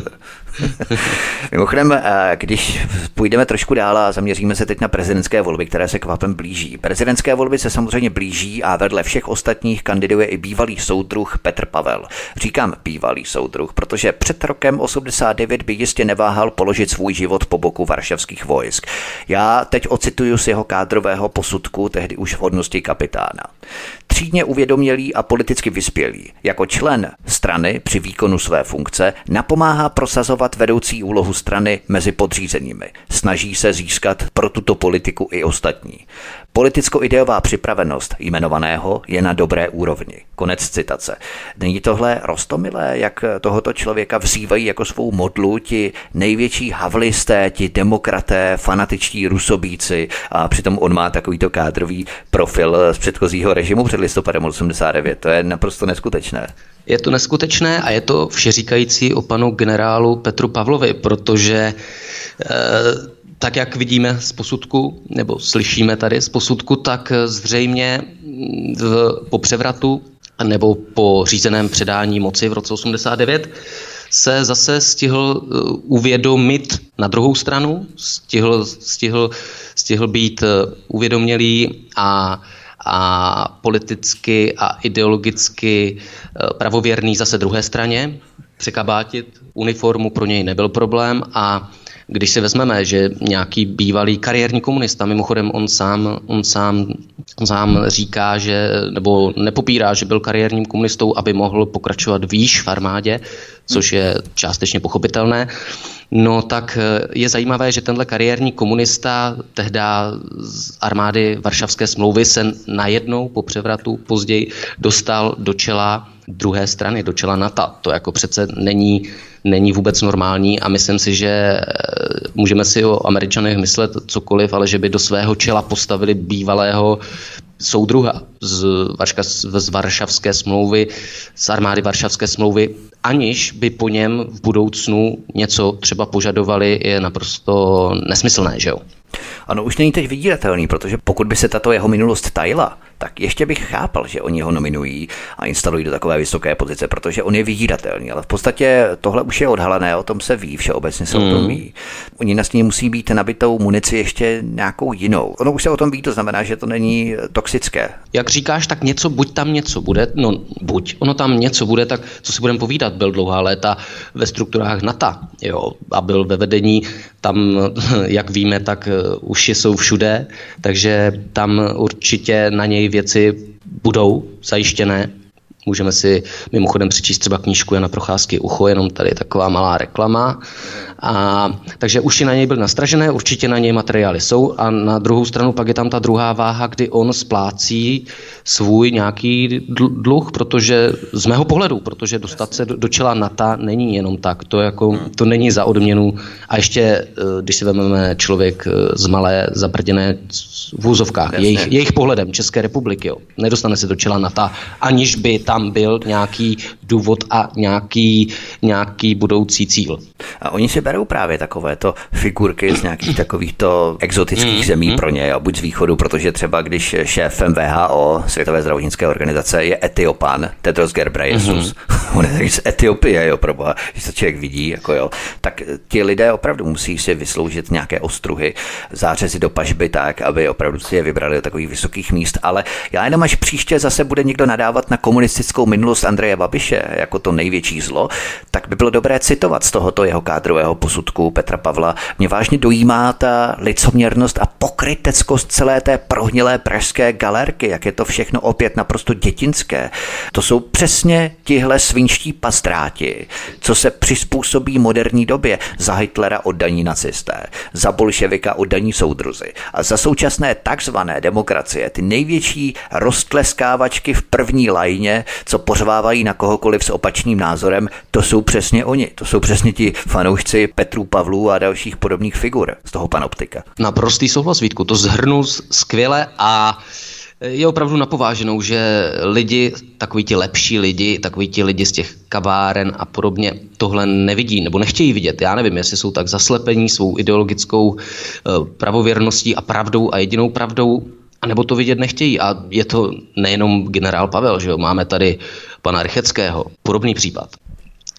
Mimochodem, eh, když půjdeme trošku dál a zaměříme se teď na prezidentské volby, které se kvapem blíží. Prezidentské volby se samozřejmě blíží a vedle všech ostatních kandiduje i bývalý soudruh Petr Pavel. Říkám bývalý soudruh, protože před rokem 89 by jistě neváhal položit svůj život po boku varšavských vojsk. Já teď ocituju z jeho kádrového posudku, tehdy už v hodnosti kapitána. Třídně uvědomělý a politicky vyspělý. Jako člen strany při výkonu své funkce napomáhá prosazovat vedoucí úlohu strany mezi podřízenými. Snaží se získat pro tuto politiku i ostatní. Politicko-ideová připravenost jmenovaného je na dobré úrovni. Konec citace. Není tohle rostomilé, jak tohoto člověka vzývají jako svou modlu ti největší havlisté, ti demokraté, fanatičtí rusobíci a přitom on má takovýto kádrový profil z předchozího režimu před listopadem 89. To je naprosto neskutečné. Je to neskutečné a je to všeříkající o panu generálu Petru Pavlovi, protože e, tak jak vidíme z posudku, nebo slyšíme tady z posudku, tak zřejmě v, po převratu nebo po řízeném předání moci v roce 89 se zase stihl eh, uvědomit na druhou stranu, stihl, stihl, stihl být eh, uvědomělý a a politicky a ideologicky eh, pravověrný zase druhé straně. Překabátit uniformu pro něj nebyl problém a když si vezmeme, že nějaký bývalý kariérní komunista, mimochodem on sám, on sám, on sám říká, že, nebo nepopírá, že byl kariérním komunistou, aby mohl pokračovat výš v armádě, což je částečně pochopitelné, No tak eh, je zajímavé, že tenhle kariérní komunista tehda z armády Varšavské smlouvy se najednou po převratu později dostal do čela druhé strany, do čela NATO. To jako přece není, není vůbec normální a myslím si, že eh, můžeme si o američanech myslet cokoliv, ale že by do svého čela postavili bývalého soudruha z, Varška, z Varšavské smlouvy, z armády Varšavské smlouvy, aniž by po něm v budoucnu něco třeba požadovali, je naprosto nesmyslné, že jo? Ano, už není teď vydíratelný, protože pokud by se tato jeho minulost tajila, tak ještě bych chápal, že oni ho nominují a instalují do takové vysoké pozice, protože on je vydíratelný. Ale v podstatě tohle už je odhalené, o tom se ví, všeobecně se mm. o tom hmm. ví. Oni na ní musí být nabitou munici ještě nějakou jinou. Ono už se o tom ví, to znamená, že to není toxické. Jak říkáš, tak něco, buď tam něco bude, no buď, ono tam něco bude, tak co si budeme povídat, byl dlouhá léta ve strukturách NATO, jo, a byl ve vedení tam, jak víme, tak eh, uši jsou všude, takže tam určitě na něj věci budou zajištěné. Můžeme si mimochodem přečíst třeba knížku Jana Procházky Ucho, jenom tady taková malá reklama. A, takže uši na něj byly nastražené, určitě na něj materiály jsou. A na druhou stranu pak je tam ta druhá váha, kdy on splácí svůj nějaký dluh, protože z mého pohledu, protože dostat se do, do čela NATO není jenom tak, to, jako, to není za odměnu. A ještě, eh, když si vezmeme člověk eh, z malé zabrděné v úzovkách, jejich, jejich pohledem České republiky, jo, nedostane se do čela NATO, aniž by tam byl nějaký důvod a nějaký, nějaký budoucí cíl. A oni si berou právě takovéto figurky z nějakých takovýchto exotických mm, zemí pro ně, jo, buď z východu, protože třeba když šéfem VHO, Světové zdravotnické organizace, je Etiopan, Tedros Ghebreyesus, mm. on je z Etiopie, jo, pro boha, když se člověk vidí, jako jo, tak ti lidé opravdu musí si vysloužit nějaké ostruhy, zářezy do pažby tak, aby opravdu si je vybrali do takových vysokých míst, ale já jenom až příště zase bude někdo nadávat na komunistickou minulost Andreje Babiše jako to největší zlo, tak by bylo dobré citovat z tohoto jeho kádrového posudku Petra Pavla. Mě vážně dojímá ta licoměrnost a pokryteckost celé té prohnilé pražské galerky, jak je to všechno opět naprosto dětinské. To jsou přesně tihle svinští pastráti, co se přizpůsobí moderní době. Za Hitlera oddaní nacisté, za bolševika oddaní soudruzy a za současné takzvané demokracie ty největší roztleskávačky v první lajně, co pořvávají na kohokoliv s opačným názorem, to jsou přesně oni. To jsou přesně ti fanoušci Petru Pavlů a dalších podobných figur z toho panoptika. Naprostý souhlas, Vítku, to zhrnu skvěle a je opravdu napováženou, že lidi, takový ti lepší lidi, takový ti lidi z těch kaváren a podobně tohle nevidí nebo nechtějí vidět. Já nevím, jestli jsou tak zaslepení svou ideologickou eh, pravověrností a pravdou a jedinou pravdou, a nebo to vidět nechtějí. A je to nejenom generál Pavel, že jo? máme tady pana Rycheckého, podobný případ.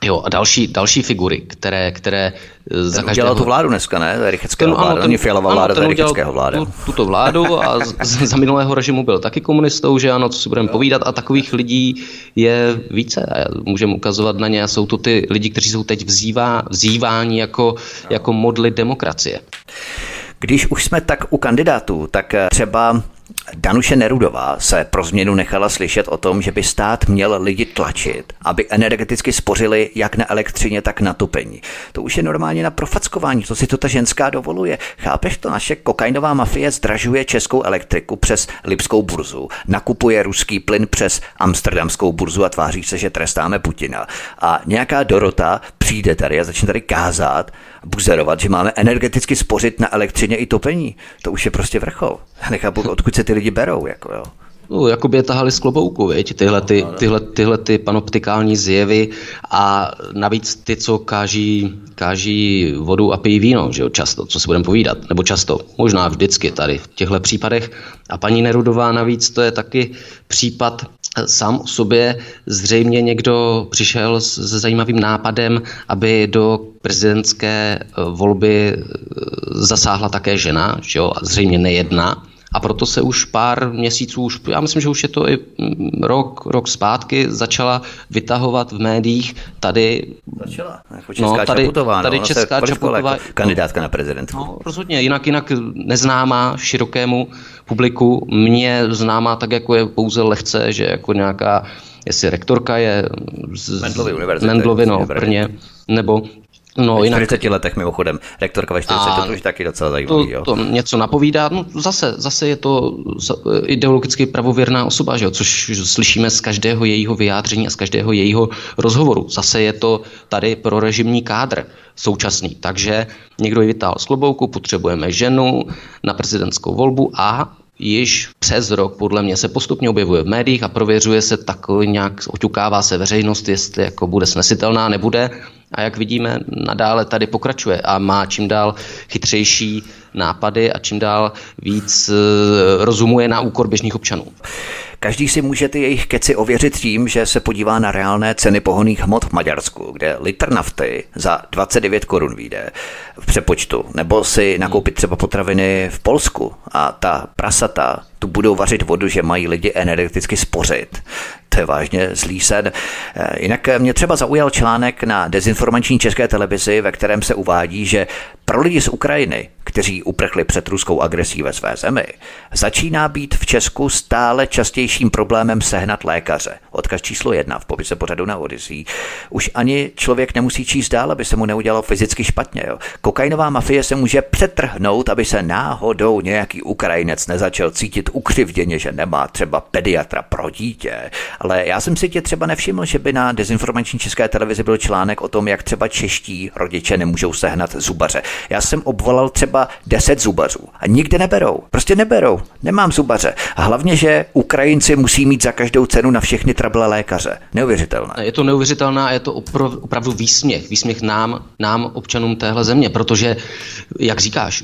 Jo, a další, další figury, které, které eh, za každého... Udělal tu vládu dneska, ne? Rycheckého vláda, ten, není Fialová vláda, to je Rycheckého vláda. Tu, tuto vládu a z, za minulého režimu byl taky komunistou, že ano, co si budeme povídat a takových lidí je více a můžeme ukazovat na ně a jsou to ty lidi, kteří jsou teď vzývá, vzýváni jako, jako modly demokracie. Když už jsme tak u kandidátů, tak třeba Danuše Nerudová se pro změnu nechala slyšet o tom, že by stát měl lidi tlačit, aby energeticky spořili jak na elektřině, tak na topení. To už je normálně na profackování, to si to ta ženská dovoluje. Chápeš to? Naše kokainová mafie zdražuje českou elektriku přes Lipskou burzu, nakupuje ruský plyn přes Amsterdamskou burzu a tváří se, že trestáme Putina. A nějaká Dorota přijde tady a začne tady kázat, buzerovat, že máme energeticky spořit na elektřině i topení. To už je prostě vrchol. Já nechápu, odkud se ty lidi berou. Jako jo. No, jako by je tahali z klobouku, viď? Tyhle, ty, tyhle, tyhle ty panoptikální zjevy a navíc ty, co káží, káží vodu a pijí víno, že jo, často, co si budeme povídat, nebo často, možná vždycky tady v těchto případech. A paní Nerudová navíc, to je taky případ sám o sobě. Zřejmě někdo přišel se zajímavým nápadem, aby do prezidentské eh, volby eh, zasáhla také žena, že jo, a zřejmě nejedna a proto se už pár měsíců, už, já myslím, že už je to i mm, rok, rok zpátky, začala vytahovat v médiích tady... Začala, jako česká no, tady, Čaputová, tady no, česká Čaputová. Jako kandidátka na prezidentku. No, rozhodně, jinak, jinak neznámá širokému publiku, mě známá tak, jako je pouze lehce, že jako nějaká, jestli rektorka je z Mendlovy univerzity, Mendlovy, no, v Brně, nebo No, ve 40 jinak... letech mimochodem. Rektorka ve 40 a, to už taky docela zajímavý. To, jo. to něco napovídá. No, zase, zase je to ideologicky pravověrná osoba, že jo? což slyšíme z každého jejího vyjádření a z každého jejího rozhovoru. Zase je to tady pro režimní kádr současný. Takže někdo ji vytáhl z klobouku, potřebujeme ženu na prezidentskou volbu a již přes rok podle mě se postupně objevuje v médiích a prověřuje se takový nějak, oťukává se veřejnost, jestli jako bude snesitelná, nebude. A jak vidíme, nadále tady pokračuje a má čím dál chytřejší nápady a čím dál víc eh, rozumuje na úkor běžných občanů. Každý si může ty jejich keci ověřit tím, že se podívá na reálné ceny pohoných hmot v Maďarsku, kde litr nafty za 29 korun vyjde v přepočtu, nebo si nakoupit třeba potraviny v Polsku a ta prasata tu budou vařit vodu, že mají lidi energeticky spořit. To je vážně zlý sen. Eh, jinak mě třeba zaujal článek na dezinformační české televizi, ve kterém se uvádí, že pro lidi z Ukrajiny, kteří uprchli před ruskou agresí ve své zemi, začíná být v Česku stále častějším problémem sehnat lékaře. Odkaz číslo jedna v popise pořadu na Odyssey. Už ani člověk nemusí číst dál, aby se mu neudělalo fyzicky špatně. Jo. Kokainová mafie se může přetrhnout, aby se náhodou nějaký Ukrajinec nezačal cítit ukřivděně, že nemá třeba pediatra pro dítě. Ale já jsem si tě třeba nevšiml, že by na dezinformační české televizi byl článek o tom, jak třeba čeští rodiče nemůžou sehnat zubaře. Já jsem obvolal třeba 10 zubařů a nikde neberou. Prostě neberou. Nemám zubaře. A hlavně, že Ukrajinci musí mít za každou cenu na všechny trable lékaře. Neuvěřitelné. Je to neuvěřitelné a je to opravdu výsměch. Výsměch nám, nám, občanům téhle země, protože, jak říkáš,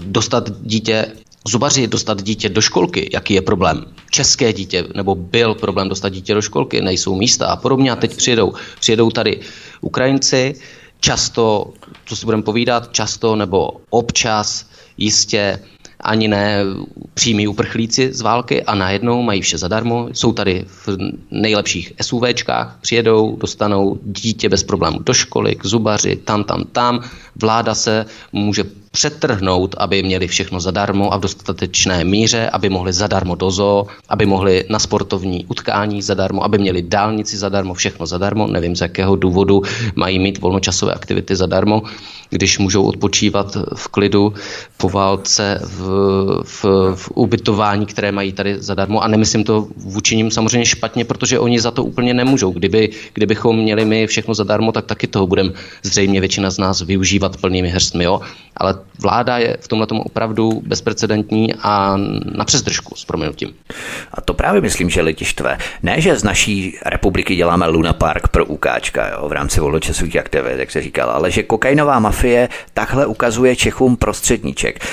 dostat dítě zubaři dostat dítě do školky, jaký je problém. České dítě, nebo byl problém dostat dítě do školky, nejsou místa a podobně. A teď přijedou, přijedou tady Ukrajinci, často, co si budeme povídat, často nebo občas jistě ani ne přímí uprchlíci z války a najednou mají vše zadarmo. Jsou tady v nejlepších SUVčkách, přijedou, dostanou dítě bez problémů do školy, k zubaři, tam, tam, tam. Vláda se může přetrhnout, aby měli všechno zadarmo a v dostatečné míře, aby mohli zadarmo do zoo, aby mohli na sportovní utkání zadarmo, aby měli dálnici zadarmo, všechno zadarmo. Nevím, z jakého důvodu mají mít volnočasové aktivity zadarmo, když můžou odpočívat v klidu po válce v, v, v ubytování, které mají tady zadarmo. A nemyslím to vůči nim samozřejmě špatně, protože oni za to úplně nemůžou. Kdyby, kdybychom měli my všechno zadarmo, tak taky toho budeme zřejmě většina z nás využívat plnými hrstmi. Jo? Ale vláda je v tomhle tomu opravdu bezprecedentní a na přezdržku s proměnutím. A to právě myslím, že lidi štve. Ne, že z naší republiky děláme Luna Park pro ukáčka jo, v rámci volnočasových aktivit, jak se říkal, ale že kokainová mafie takhle ukazuje Čechům prostředníček.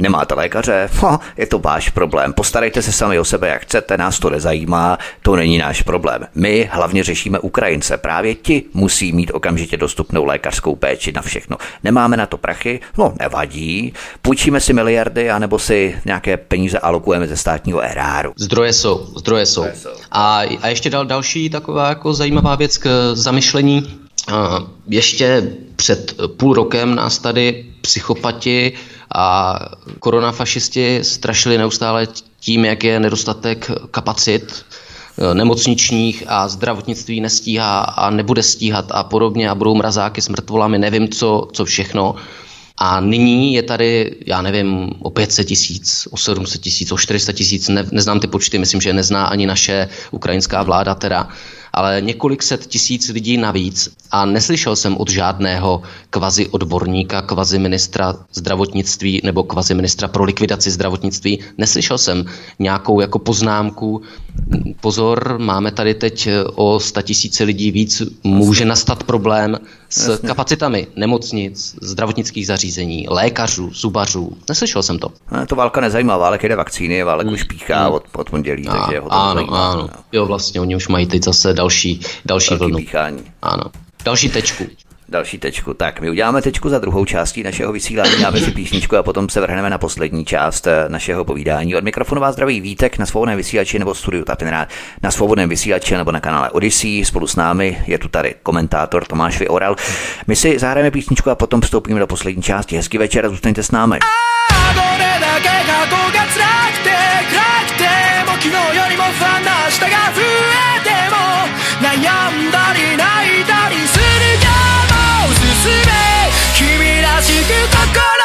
Nemáte lékaře? Ha, je to váš problém. Postarejte se sami o sebe, jak chcete, nás to nezajímá, to není náš problém. My hlavně řešíme Ukrajince. Právě ti musí mít okamžitě dostupnou lékařskou péči na všechno. Nemáme na to prachy? No, nevadí. Půjčíme si miliardy, anebo si nějaké peníze alokujeme ze státního eráru. Zdroje jsou, zdroje jsou. Zdroje jsou. A, a ještě dal další taková jako zajímavá věc k zamyšlení. Ještě před půl rokem nás tady psychopati a koronafašisti strašili neustále tím, jak je nedostatek kapacit e, nemocničních a zdravotnictví nestíhá a nebude stíhat a podobně a budou mrazáky s mrtvolami, nevím co, co všechno. A nyní je tady, já nevím, o 500 tisíc, o 700 tisíc, o 400 tisíc, ne, neznám ty počty, myslím, že nezná ani naše ukrajinská vláda teda ale několik set tisíc lidí navíc. A neslyšel jsem od žádného kvazi odborníka, kvazi ministra zdravotnictví nebo kvazi ministra pro likvidaci zdravotnictví, neslyšel jsem nějakou jako poznámku, pozor, máme tady teď o sta tisíce lidí víc, může nastat problém s Jasně. kapacitami nemocnic, zdravotnických zařízení, lékařů, zubařů. Neslyšel jsem to. Ne, to válka nezajímá, válek jde vakcíny, válek mm. už píchá mm. od, od pondělí, a, takže ho to ano, zajímá. Ano, jo, vlastně, oni už mají teď zase další, další vlnu. Píchání. Ano. Další tečku. Další tečku. Tak, my uděláme tečku za druhou částí našeho vysílání, dáme si písničku a potom se vrhneme na poslední část eh, našeho povídání. Od mikrofonu vás zdraví Vítek na svobodném vysílači nebo studiu Tapinrát na svobodném vysílači nebo na kanále Odyssey. Spolu s námi je tu tady komentátor Tomáš Vyoral. My si zahrajeme písničku a potom vstoupíme do poslední části. Hezký večer a zůstaňte s námi. 昨 Thank you,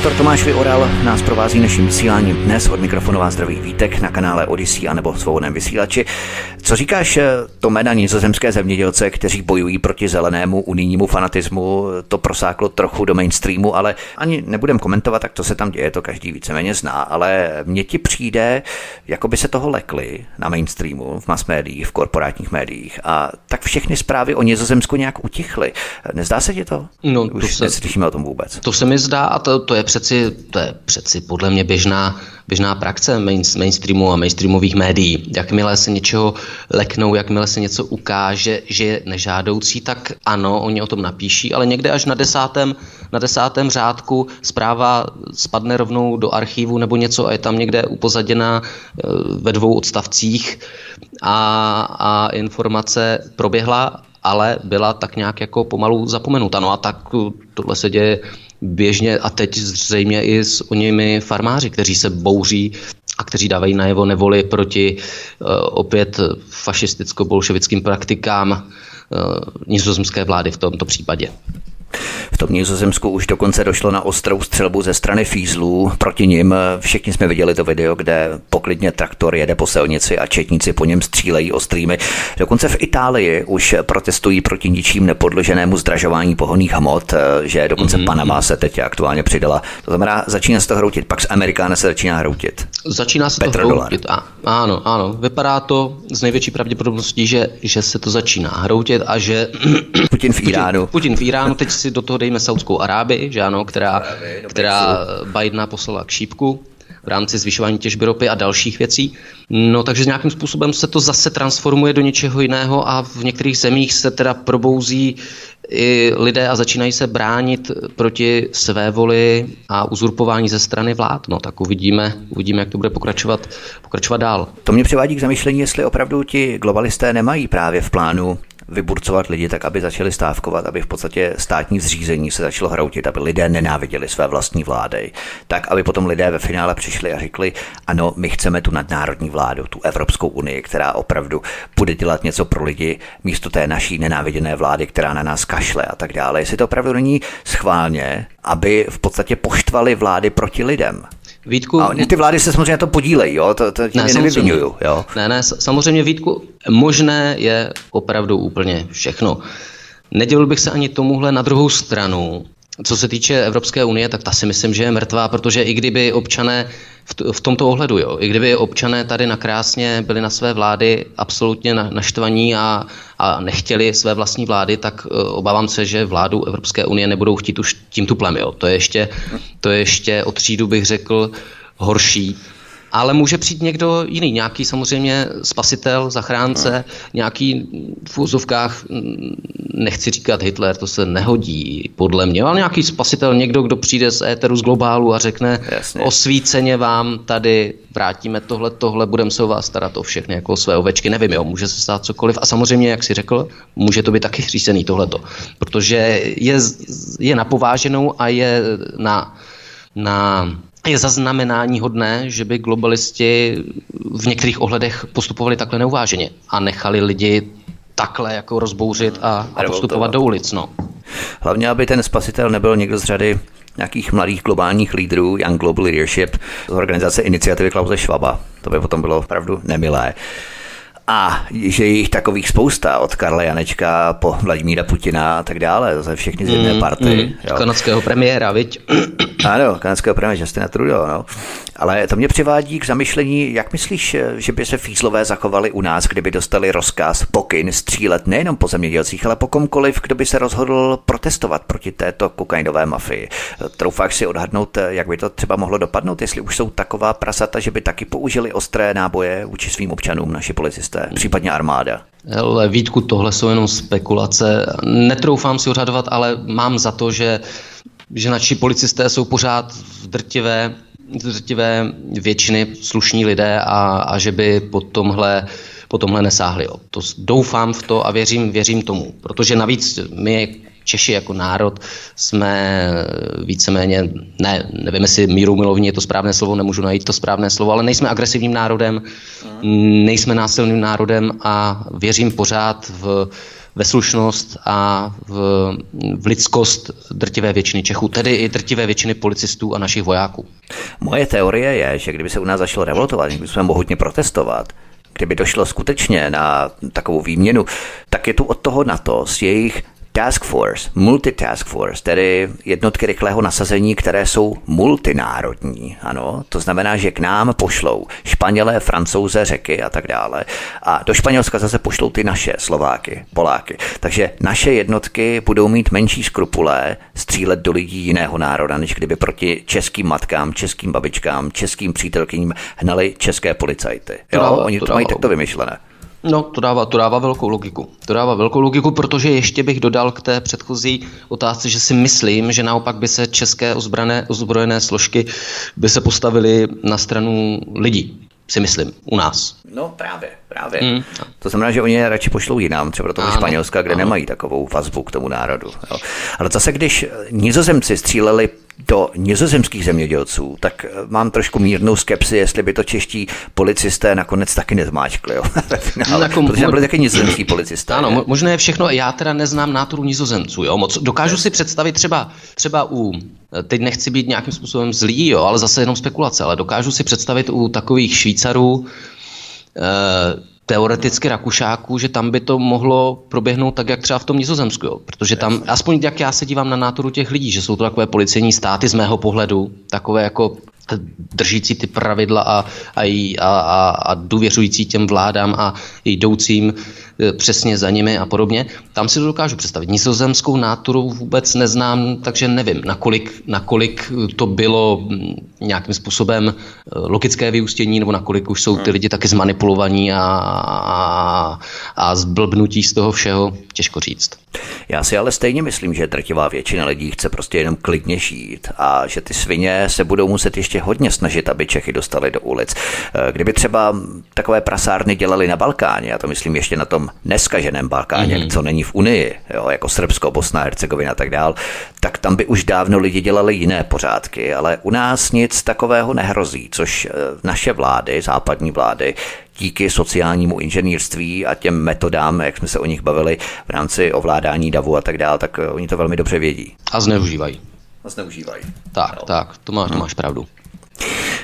Komentátor Tomáš Vyoral nás provází naším vysíláním dnes od mikrofonová zdraví Vítek na kanále Odyssey a nebo svobodném vysílači. Co říkáš eh, to jména nizozemské zemědělce, kteří bojují proti zelenému unijnímu fanatismu? To prosáklo trochu do mainstreamu, ale ani nebudem komentovat, tak to se tam děje, to každý víceméně zná, ale mně ti přijde, jako by se toho lekli na mainstreamu, v mass médiích, v korporátních médiích a tak všechny zprávy o Nizozemsku nějak utichly. Nezdá se ti to? No, Už to se, neslyšíme o tom vůbec. To se mi zdá a to, to je přeci, to je přeci podle mě běžná, běžná praxe main, mainstreamu a mainstreamových médií. Jakmile se něčeho leknou, jakmile se něco ukáže, že je nežádoucí, tak ano, oni o tom napíší, ale někde až na desátém, na desátém řádku zpráva spadne rovnou do archivu nebo něco a je tam někde upozaděna eh, ve dvou odstavcích a, a informace proběhla ale byla tak nějak jako pomalu zapomenuta. No a tak eh, tohle se děje běžně a teď zřejmě i s o nimi farmáři, kteří se bouří a kteří dávají najevo nevoli proti uh, opět fašisticko-bolševickým praktikám uh, nizozemské vlády v tomto případě. V tom Nizozemsku už dokonce došlo na ostrou střelbu ze strany fízlů proti nim. Všichni jsme viděli to video, kde poklidně traktor jede po silnici a četníci po něm střílejí ostrými. Dokonce v Itálii už protestují proti ničím nepodloženému zdražování pohonných hmot, že dokonce mm-hmm. Panama se teď aktuálně přidala. To znamená, začíná se to hroutit, pak z Amerikána se začíná hroutit. Začíná se Petro to hroutit, a, ano, ano. Vypadá to z největší pravděpodobností, že, že se to začíná hroutit a že... Putin v Iránu. Putin, Putin v Iránu teď si do toho dejme Saudskou Arábii, že ano, která, která Bidena poslala k šípku v rámci zvyšování těžby ropy a dalších věcí. No takže nějakým způsobem se to zase transformuje do něčeho jiného a v některých zemích se teda probouzí i lidé a začínají se bránit proti své voli a uzurpování ze strany vlád. No tak uvidíme, uvidíme, jak to bude pokračovat, pokračovat dál. To mě přivádí k zamýšlení, jestli opravdu ti globalisté nemají právě v plánu vyburcovat lidi tak, aby začali stávkovat, aby v podstatě státní zřízení se začalo hroutit, aby lidé nenáviděli své vlastní vlády, tak, aby potom lidé ve finále přišli a řekli, ano, my chceme tu nadnárodní vládu, tu Evropskou unii, která opravdu bude dělat něco pro lidi místo té naší nenáviděné vlády, která na nás kašle a tak dále. Jestli to opravdu není schválně, aby v podstatě poštvali vlády proti lidem. Vítku, a ty vlády se samozřejmě to podílejí, jo? to, to ne, nevyvinuju. Jo? Ne, ne, samozřejmě Vítku, možné je opravdu úplně všechno. Nedělil bych se ani tomuhle na druhou stranu. Co se týče Evropské unie, tak ta si myslím, že je mrtvá, protože i kdyby občané v, v tomto ohledu, jo, i kdyby občané tady na krásně byli na své vlády absolutně na, naštvaní a, a nechtěli své vlastní vlády, tak uh, obávám se, že vládu Evropské unie nebudou chtít už tím tuplem. Jo. To, je ještě, to je ještě o třídu, bych řekl, horší ale může přijít někdo jiný, nějaký samozřejmě spasitel, zachránce, no. nějaký v úzovkách, nechci říkat Hitler, to se nehodí podle mě, ale nějaký spasitel, někdo, kdo přijde z éteru z globálu a řekne Jasně. osvíceně vám tady vrátíme tohle, tohle, budeme se o vás starat o všechny jako o své ovečky, nevím, jo, může se stát cokoliv a samozřejmě, jak si řekl, může to být taky řízený tohleto, protože je, je napováženou a je na, na je zaznamenání hodné, že by globalisti v některých ohledech postupovali takhle neuváženě a nechali lidi takhle jako rozbouřit a, a postupovat do ulic. No. Hlavně, aby ten spasitel nebyl někdo z řady nějakých mladých globálních lídrů, Young Global Leadership, z organizace iniciativy Klause Schwaba. To by potom bylo opravdu nemilé. A že je jich takových spousta, od Karla Janečka po Vladimíra Putina a tak dále, jsou všechny z jedné mm, party. Mm, jo. Kanadského premiéra, viď? Ano, kanadského premiéra Justina Trudeau, no. Ale to mě přivádí k zamyšlení, jak myslíš, že by se fízlové zachovali u nás, kdyby dostali rozkaz, pokyn střílet nejenom po zemědělcích, ale po komkoliv, kdo by se rozhodl protestovat proti této kokainové mafii. Troufáš si odhadnout, jak by to třeba mohlo dopadnout, jestli už jsou taková prasata, že by taky použili ostré náboje vůči svým občanům, naši policisté, případně armáda. Ale Vítku, tohle jsou jenom spekulace. Netroufám si odhadovat, ale mám za to, že že naši policisté jsou pořád v drtivé, drtivé většiny slušní lidé a, a že by po tomhle po tomhle nesáhli. Jo. To doufám v to a věřím, věřím tomu, protože navíc my Češi jako národ jsme víceméně, ne, nevím, jestli míru milovní je to správné slovo, nemůžu najít to správné slovo, ale nejsme agresivním národem, nejsme násilným národem a věřím pořád v, ve slušnost a v, v lidskost drtivé většiny Čechů, tedy i drtivé většiny policistů a našich vojáků. Moje teorie je, že kdyby se u nás začalo revoltovat, kdyby jsme mohutně protestovat, kdyby došlo skutečně na takovou výměnu, tak je tu od toho na to s jejich Task Force, Multitask Force, tedy jednotky rychlého nasazení, které jsou multinárodní. Ano, to znamená, že k nám pošlou Španělé, Francouze, Řeky a tak dále. A do Španělska zase pošlou ty naše Slováky, Poláky. Takže naše jednotky budou mít menší skrupulé střílet do lidí jiného národa, než kdyby proti českým matkám, českým babičkám, českým přítelkyním hnali české policajty. Jo, to oni to, to mají takto vymyšlené. No, to dává, to dává velkou logiku. To dává velkou logiku, protože ještě bych dodal k té předchozí otázce, že si myslím, že naopak by se české ozbrané, ozbrojené složky by se postavily na stranu lidí si myslím, u nás. No právě, právě. Mm. To znamená, že oni je radši pošlou jinam, třeba do toho ano, Španělska, kde ano. nemají takovou vazbu k tomu národu. Jo. Ale zase, když nizozemci stříleli do nizozemských zemědělců, tak eh, mám trošku mírnou skepsi, jestli by to čeští policisté nakonec taky nezmáčkli. Jo? finále, jako, protože byli taky nizozemský policisté. Ano, je. možná je všechno, já teda neznám nátoru nizozemců. Jo? Moc, dokážu si představit třeba, třeba u, eh, teď nechci být nějakým způsobem zlý, jo, ale zase jenom spekulace, ale dokážu si představit u takových Švýcarů, eh, teoreticky Rakušáků, že tam by to mohlo proběhnout tak, jak třeba v tom Nizozemsku. Jo? Protože tam, aspoň jak já se dívám na nátoru těch lidí, že jsou to takové policejní státy z mého pohledu, takové jako držící ty pravidla a, a, a, a, a důvěřující těm vládám a jdoucím e, přesně za nimi a podobně. Tam si to dokážu představit. Nizozemskou náturu vůbec neznám, takže nevím, nakolik, nakolik to bylo nějakým způsobem e, logické vyústění, nebo nakolik už jsou ty hmm. lidi taky zmanipulovaní a, a, a zblbnutí z toho všeho, těžko říct. Já si ale stejně myslím, že drtivá většina lidí chce prostě jenom klidně žít a že ty svině se budou muset ještě hodně snažit, aby Čechy dostali do ulic. E, kdyby třeba takové prasárny dělali na Balkáně, já to myslím ještě na tom neskaženém Balkáně, mm-hmm. co není v Unii, jo, jako Srbsko, Bosna, Hercegovina a tak dál, tak tam by už dávno lidi dělali jiné pořádky, ale u nás nic takového nehrozí, což e, naše vlády, západní vlády, díky sociálnímu inženýrství a těm metodám, jak jsme se o nich bavili v rámci ovládání davu a tak dále, tak e, oni to velmi dobře vědí. A zneužívají. A zneužívají. Tak, no. tak, to, má, to máš pravdu.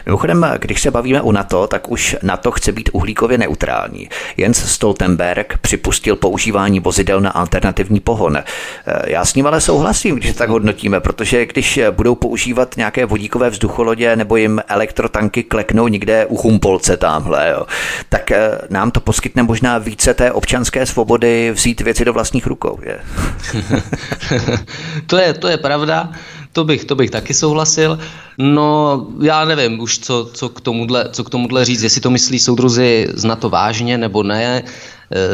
Mimochodem, když se bavíme o NATO, tak už NATO chce být uhlíkově neutrální. Jens Stoltenberg připustil používání vozidel na alternativní pohon. Já s ním ale souhlasím, když tak hodnotíme, protože když budou používat nějaké vodíkové vzducholodě nebo jim elektrotanky kleknou někde u Humpolce tamhle, jo, tak eh, nám to poskytne možná více té občanské svobody vzít věci do vlastních rukou. Je. to, je, to je pravda. To bych, to bych taky souhlasil. No, já nevím už, co, co, k tomuhle, co k tomuhle říct, jestli to myslí soudruzi z to vážně nebo ne, e,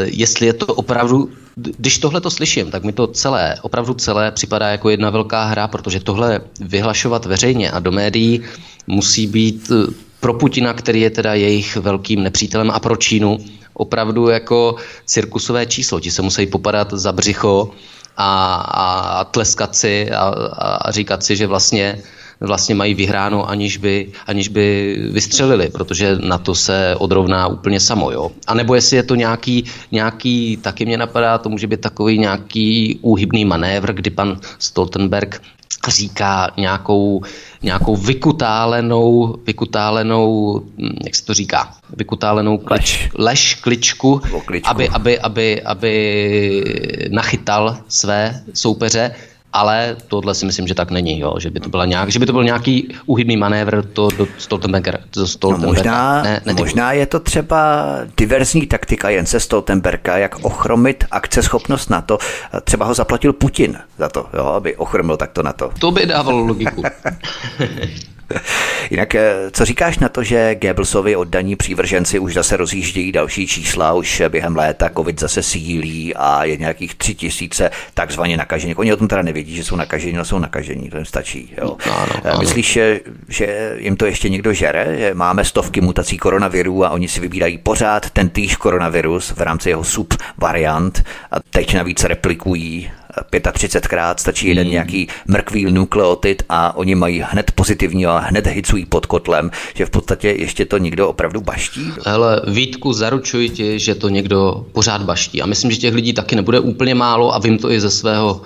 jestli je to opravdu, když tohle to slyším, tak mi to celé, opravdu celé připadá jako jedna velká hra, protože tohle vyhlašovat veřejně a do médií musí být e, pro Putina, který je teda jejich velkým nepřítelem a pro Čínu opravdu jako cirkusové číslo. Ti se musí popadat za břicho a, a tleskat si a, a říkat si, že vlastně vlastně mají vyhráno, aniž by, aniž by vystřelili, protože na to se odrovná úplně samo. Jo? A nebo jestli je to nějaký, nějaký, taky mě napadá, to může být takový nějaký úhybný manévr, kdy pan Stoltenberg říká nějakou, nějakou vykutálenou, vykutálenou, hm, jak se to říká, vykutálenou klič, lež, lež kličku, aby, aby, aby, aby nachytal své soupeře ale tohle si myslím, že tak není, jo? Že, by to byla nějak, že by to byl nějaký uhybný manévr to do Stoltenberga. Do Stoltenberga. No možná, ne, ne, možná je to třeba diverzní taktika Jense Stoltenberga, jak ochromit akceschopnost na to. Třeba ho zaplatil Putin za to, jo? aby ochromil takto na to. To by dávalo logiku. Jinak, eh, co říkáš na to, že Goebbelsovi oddaní přívrženci už zase rozjíždějí další čísla, už během léta covid zase sílí a je nějakých tři tisíce takzvaně nakažených. Oni o tom teda nevědí, že jsou nakažení, ale jsou nakažení, to jim stačí. Jo. Ano, eh, ano. Myslíš, že, že jim to ještě někdo žere? Že máme stovky mutací koronavirů a oni si vybírají pořád ten týž koronavirus v rámci jeho subvariant a teď navíc replikují 35krát, stačí jeden hmm. nějaký mrkvý nukleotid a oni mají hned pozitivní a hned hycují pod kotlem, že v podstatě ještě to někdo opravdu baští. Ale Vítku, zaručuji ti, že to někdo pořád baští. A myslím, že těch lidí taky nebude úplně málo a vím to i ze svého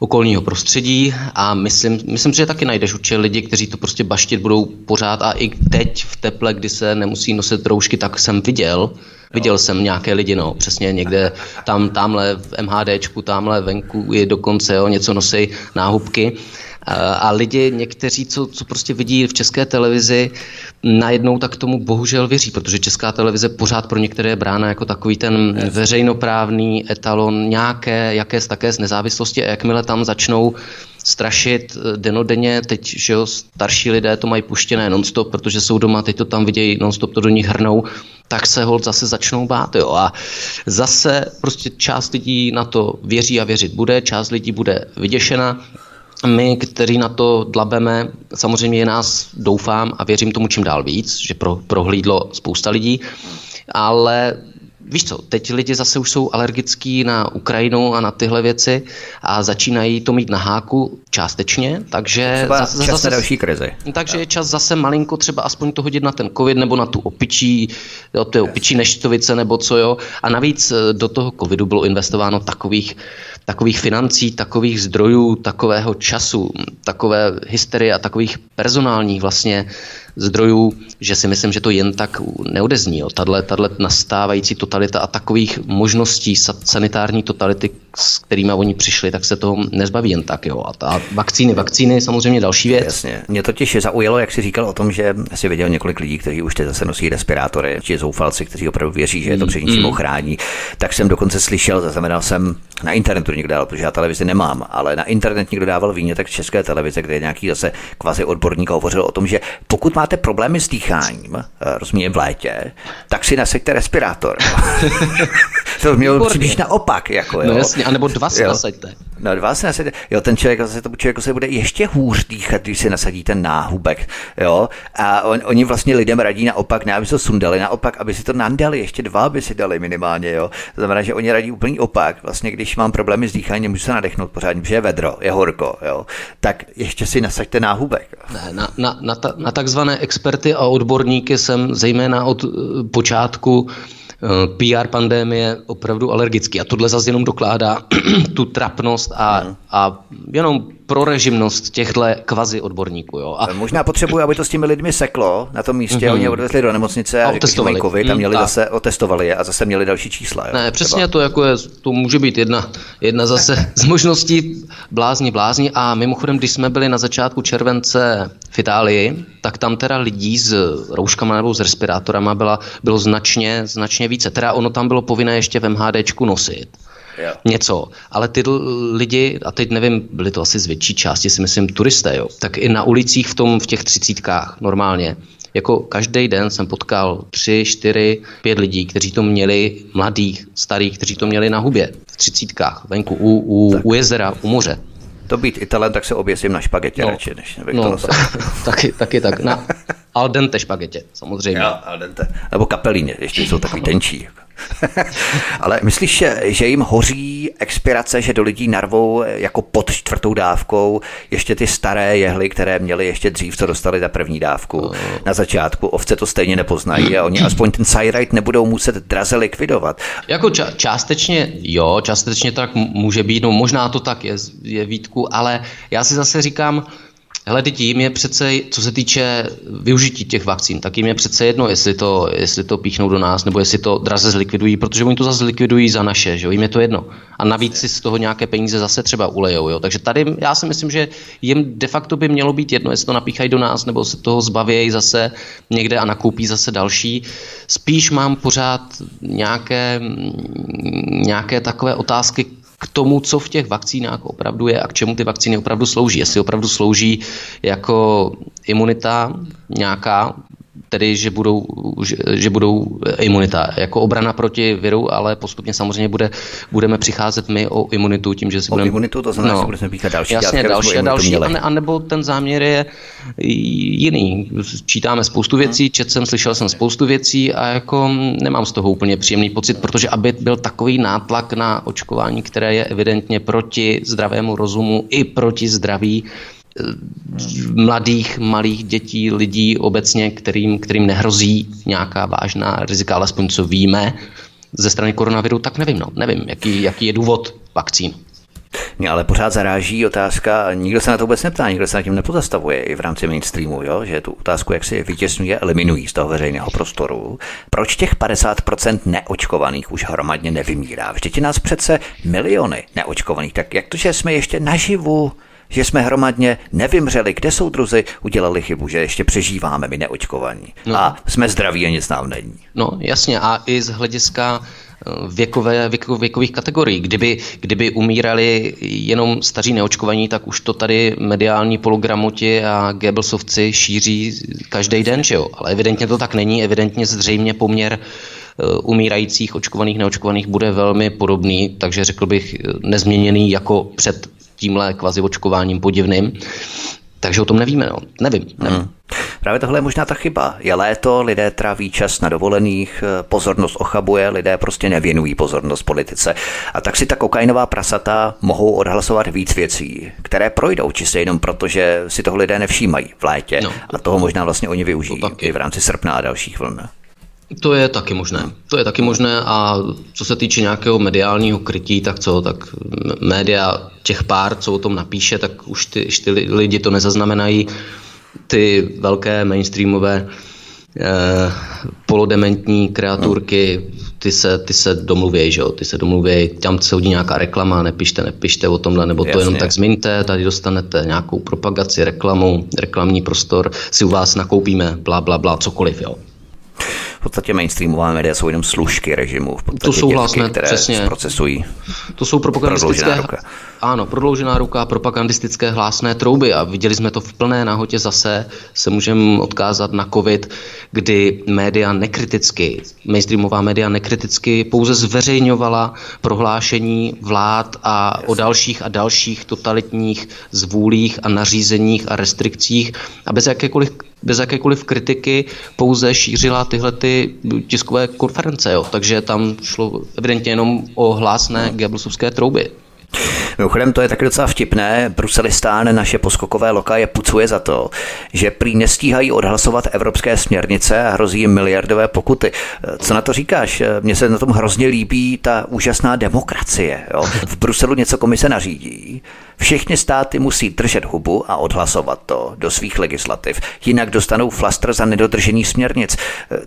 okolního prostředí a myslím, myslím, že taky najdeš určitě lidi, kteří to prostě baštit budou pořád a i teď v teple, kdy se nemusí nosit roušky, tak jsem viděl, Viděl jsem nějaké lidi, no, přesně někde tam, tamhle v MHDčku, tamhle venku je dokonce, jo, něco nosí náhubky. A lidi, někteří, co, co prostě vidí v české televizi, najednou tak tomu bohužel věří, protože česká televize pořád pro některé je brána jako takový ten veřejnoprávný etalon nějaké, jaké z také z nezávislosti a jakmile tam začnou strašit eh, denodenně, teď, že jo, starší lidé to mají puštěné nonstop, protože jsou doma, teď to tam vidějí, nonstop to do nich hrnou, tak se hold zase začnou bát, jo. A zase prostě část lidí na to věří a věřit bude, část lidí bude vyděšena, my, kteří na to dlabeme, samozřejmě je nás, doufám a věřím tomu čím dál víc, že pro, prohlídlo spousta lidí, ale víš co, teď lidi zase už jsou alergický na Ukrajinu a na tyhle věci a začínají to mít na háku částečně, takže třeba zase, čas zase, další krizi. Takže je čas zase malinko třeba aspoň to hodit na ten covid nebo na tu opičí, jo, ty opičí neštovice nebo co jo. A navíc eh, do toho covidu bylo investováno takových, takových financí, takových zdrojů, takového času, takové hysterie a takových personálních vlastně zdrojů, že si myslím, že to jen tak neodezní. Jo. Tadle, tadle nastávající totalita a takových možností sanitární totality, s kterými oni přišli, tak se toho nezbaví jen tak. Jo. A ta vakcíny, vakcíny samozřejmě další věc. Jasně. Mě totiž zaujalo, jak si říkal o tom, že si viděl několik lidí, kteří už teď zase nosí respirátory, či zoufalci, kteří opravdu věří, že je to před něčím mm. ochrání. Tak jsem dokonce slyšel, zaznamenal jsem na internetu někdo dál, protože já televizi nemám, ale na internet někdo dával tak v české televize, kde nějaký zase kvazi odborník hovořil o tom, že pokud máte problémy s dýcháním, eh, rozumím v létě, tak si nasaďte respirátor. to mělo příliš naopak. Jako, jo. No jasně, anebo dva si jo. nasaďte. No dva si nasaďte. Jo, ten člověk zase tomu člověku se bude ještě hůř dýchat, když si nasadí ten náhubek. Jo. A on, oni vlastně lidem radí naopak, ne aby se to sundali, naopak, aby si to nandali, ještě dva by si dali minimálně. Jo. To znamená, že oni radí úplný opak. Vlastně, když mám problémy s dýcháním, můžu se nadechnout pořádně, protože je vedro, je horko, jo. tak ještě si nasaďte náhubek. Ne, na, na, na, ta, na takzvané experty a odborníky jsem zejména od uh, počátku Eh, PR pandémie opravdu alergický. A tohle zase jenom dokládá tu trapnost a, hmm. a jenom pro režimnost těchto kvazi odborníků. Jo. A možná potřebují, aby to s těmi lidmi seklo na tom místě, mm-hmm. oni je odvezli do nemocnice a, a řekli, že mají covid a měli mm, zase, otestovali je a zase měli další čísla. Jo, ne, přesně třeba. to, jako je, to může být jedna, jedna zase z možností blázni, blázni a mimochodem, když jsme byli na začátku července v Itálii, tak tam teda lidí s rouškama nebo s respirátorama byla, bylo značně, značně více. Teda ono tam bylo povinné ještě v MHDčku nosit yeah. něco. Ale ty lidi, a teď nevím, byly to asi z větší části, si myslím, turisté, jo, tak i na ulicích v, tom, v těch třicítkách normálně jako každý den jsem potkal tři, čtyři, pět lidí, kteří to měli, mladých, starých, kteří to měli na hubě, v třicítkách, venku, u, u, u jezera, u moře. To být Italem, tak se oběsím na špagetě no, radši, než no, to taky, taky tak. Na al dente špagetě, samozřejmě. Jo, al dente. Nebo kapelíně, ještě jsou takový tenčí. Jako. Ale myslíš, že jim hoří expirace, že do lidí narvou jako pod čtvrtou dávkou ještě ty staré jehly, které měly ještě dřív, co dostali za první dávku uh. na začátku. Ovce to stejně nepoznají a oni aspoň ten Cyrite nebudou muset draze likvidovat. Jako ča- částečně jo, částečně tak může být, no možná to tak je, je výtku, ale já si zase říkám, Hele, teď jim je přece, co se týče využití těch vakcín, tak jim je přece jedno, jestli to, jestli to píchnou do nás, nebo jestli to draze zlikvidují, protože oni to zase zlikvidují za naše, že jo, jim je to jedno. A navíc si z toho nějaké peníze zase třeba ulejou, jo. Takže tady já si myslím, že jim de facto by mělo být jedno, jestli to napíchají do nás, nebo se toho zbavějí zase někde a nakoupí zase další. Spíš mám pořád nějaké, nějaké takové otázky, k tomu, co v těch vakcínách opravdu je a k čemu ty vakcíny opravdu slouží. Jestli opravdu slouží jako imunita nějaká, tedy že budou, že, že budou imunita jako obrana proti viru, ale postupně samozřejmě bude, budeme přicházet my o imunitu tím, že si o budeme... imunitu, to znamená, no, že budeme píkat další Jasně, další a další, a, ne, a nebo ten záměr je jiný. Čítáme spoustu hmm. věcí, čet jsem, slyšel jsem spoustu věcí a jako nemám z toho úplně příjemný pocit, protože aby byl takový nátlak na očkování, které je evidentně proti zdravému rozumu i proti zdraví, mladých, malých dětí, lidí obecně, kterým, kterým nehrozí nějaká vážná rizika, alespoň co víme ze strany koronaviru, tak nevím, no, nevím, jaký, jaký je důvod vakcín. Mě ale pořád zaráží otázka, nikdo se na to vůbec neptá, nikdo se na tím nepozastavuje i v rámci mainstreamu, jo? že tu otázku jak si vytěsňuje, eliminují z toho veřejného prostoru. Proč těch 50% neočkovaných už hromadně nevymírá? Vždyť nás přece miliony neočkovaných, tak jak to, že jsme ještě naživu že jsme hromadně nevymřeli, kde jsou druzy, udělali chybu, že ještě přežíváme my neočkovaní. No. A jsme zdraví a nic nám není. No jasně a i z hlediska eh, věkové, věko, věkových kategorií. Kdyby, kdyby umírali jenom staří neočkovaní, tak už to tady mediální pologramoti a Goebbelsovci šíří každý den, že jo? Ale evidentně to tak není, evidentně zřejmě poměr eh, umírajících, očkovaných, neočkovaných bude velmi podobný, takže řekl bych eh, nezměněný jako před tímhle kvazi očkováním podivným. Takže o tom nevíme, no. nevím. nevím. Hmm. Právě tohle je možná ta chyba. Je léto, lidé tráví čas na dovolených, pozornost ochabuje, lidé prostě nevěnují pozornost politice. A tak si ta kokainová prasata mohou odhlasovat víc věcí, které projdou čistě jenom proto, že si toho lidé nevšímají v létě. No, a toho možná vlastně oni využijí i v rámci srpna a dalších vln. To je taky možné. To je taky možné a co se týče nějakého mediálního krytí, tak co, tak média těch pár, co o tom napíše, tak už ty, už ty lidi to nezaznamenají. ty velké mainstreamové eh, polodementní kreaturky, ty se, ty se domluvějí, že jo, ty se domluvějí, tam se hodí nějaká reklama, nepište, nepište o tomhle, nebo Jasně. to jenom tak zmiňte, tady dostanete nějakou propagaci, reklamu, reklamní prostor, si u vás nakoupíme, bla, bla, bla, cokoliv, jo v podstatě mainstreamová média jsou jenom služky režimu. V to jsou dětky, které přesně. procesují. To jsou propagandistické, ruka. ano, prodloužená ruka, propagandistické hlásné trouby a viděli jsme to v plné nahotě zase, se můžeme odkázat na covid, kdy média nekriticky, mainstreamová média nekriticky pouze zveřejňovala prohlášení vlád a yes. o dalších a dalších totalitních zvůlích a nařízeních a restrikcích a bez jakékoliv bez jakékoliv kritiky pouze šířila tyhle ty tiskové konference. Jo. Takže tam šlo evidentně jenom o hlásné Goebbelsovské trouby. Mimochodem, to je taky docela vtipné. Bruselistán naše poskokové loka je pucuje za to, že prý nestíhají odhlasovat evropské směrnice a hrozí jim miliardové pokuty. Co na to říkáš? Mně se na tom hrozně líbí ta úžasná demokracie. Jo? V Bruselu něco komise nařídí. Všechny státy musí držet hubu a odhlasovat to do svých legislativ, jinak dostanou flastr za nedodržení směrnic.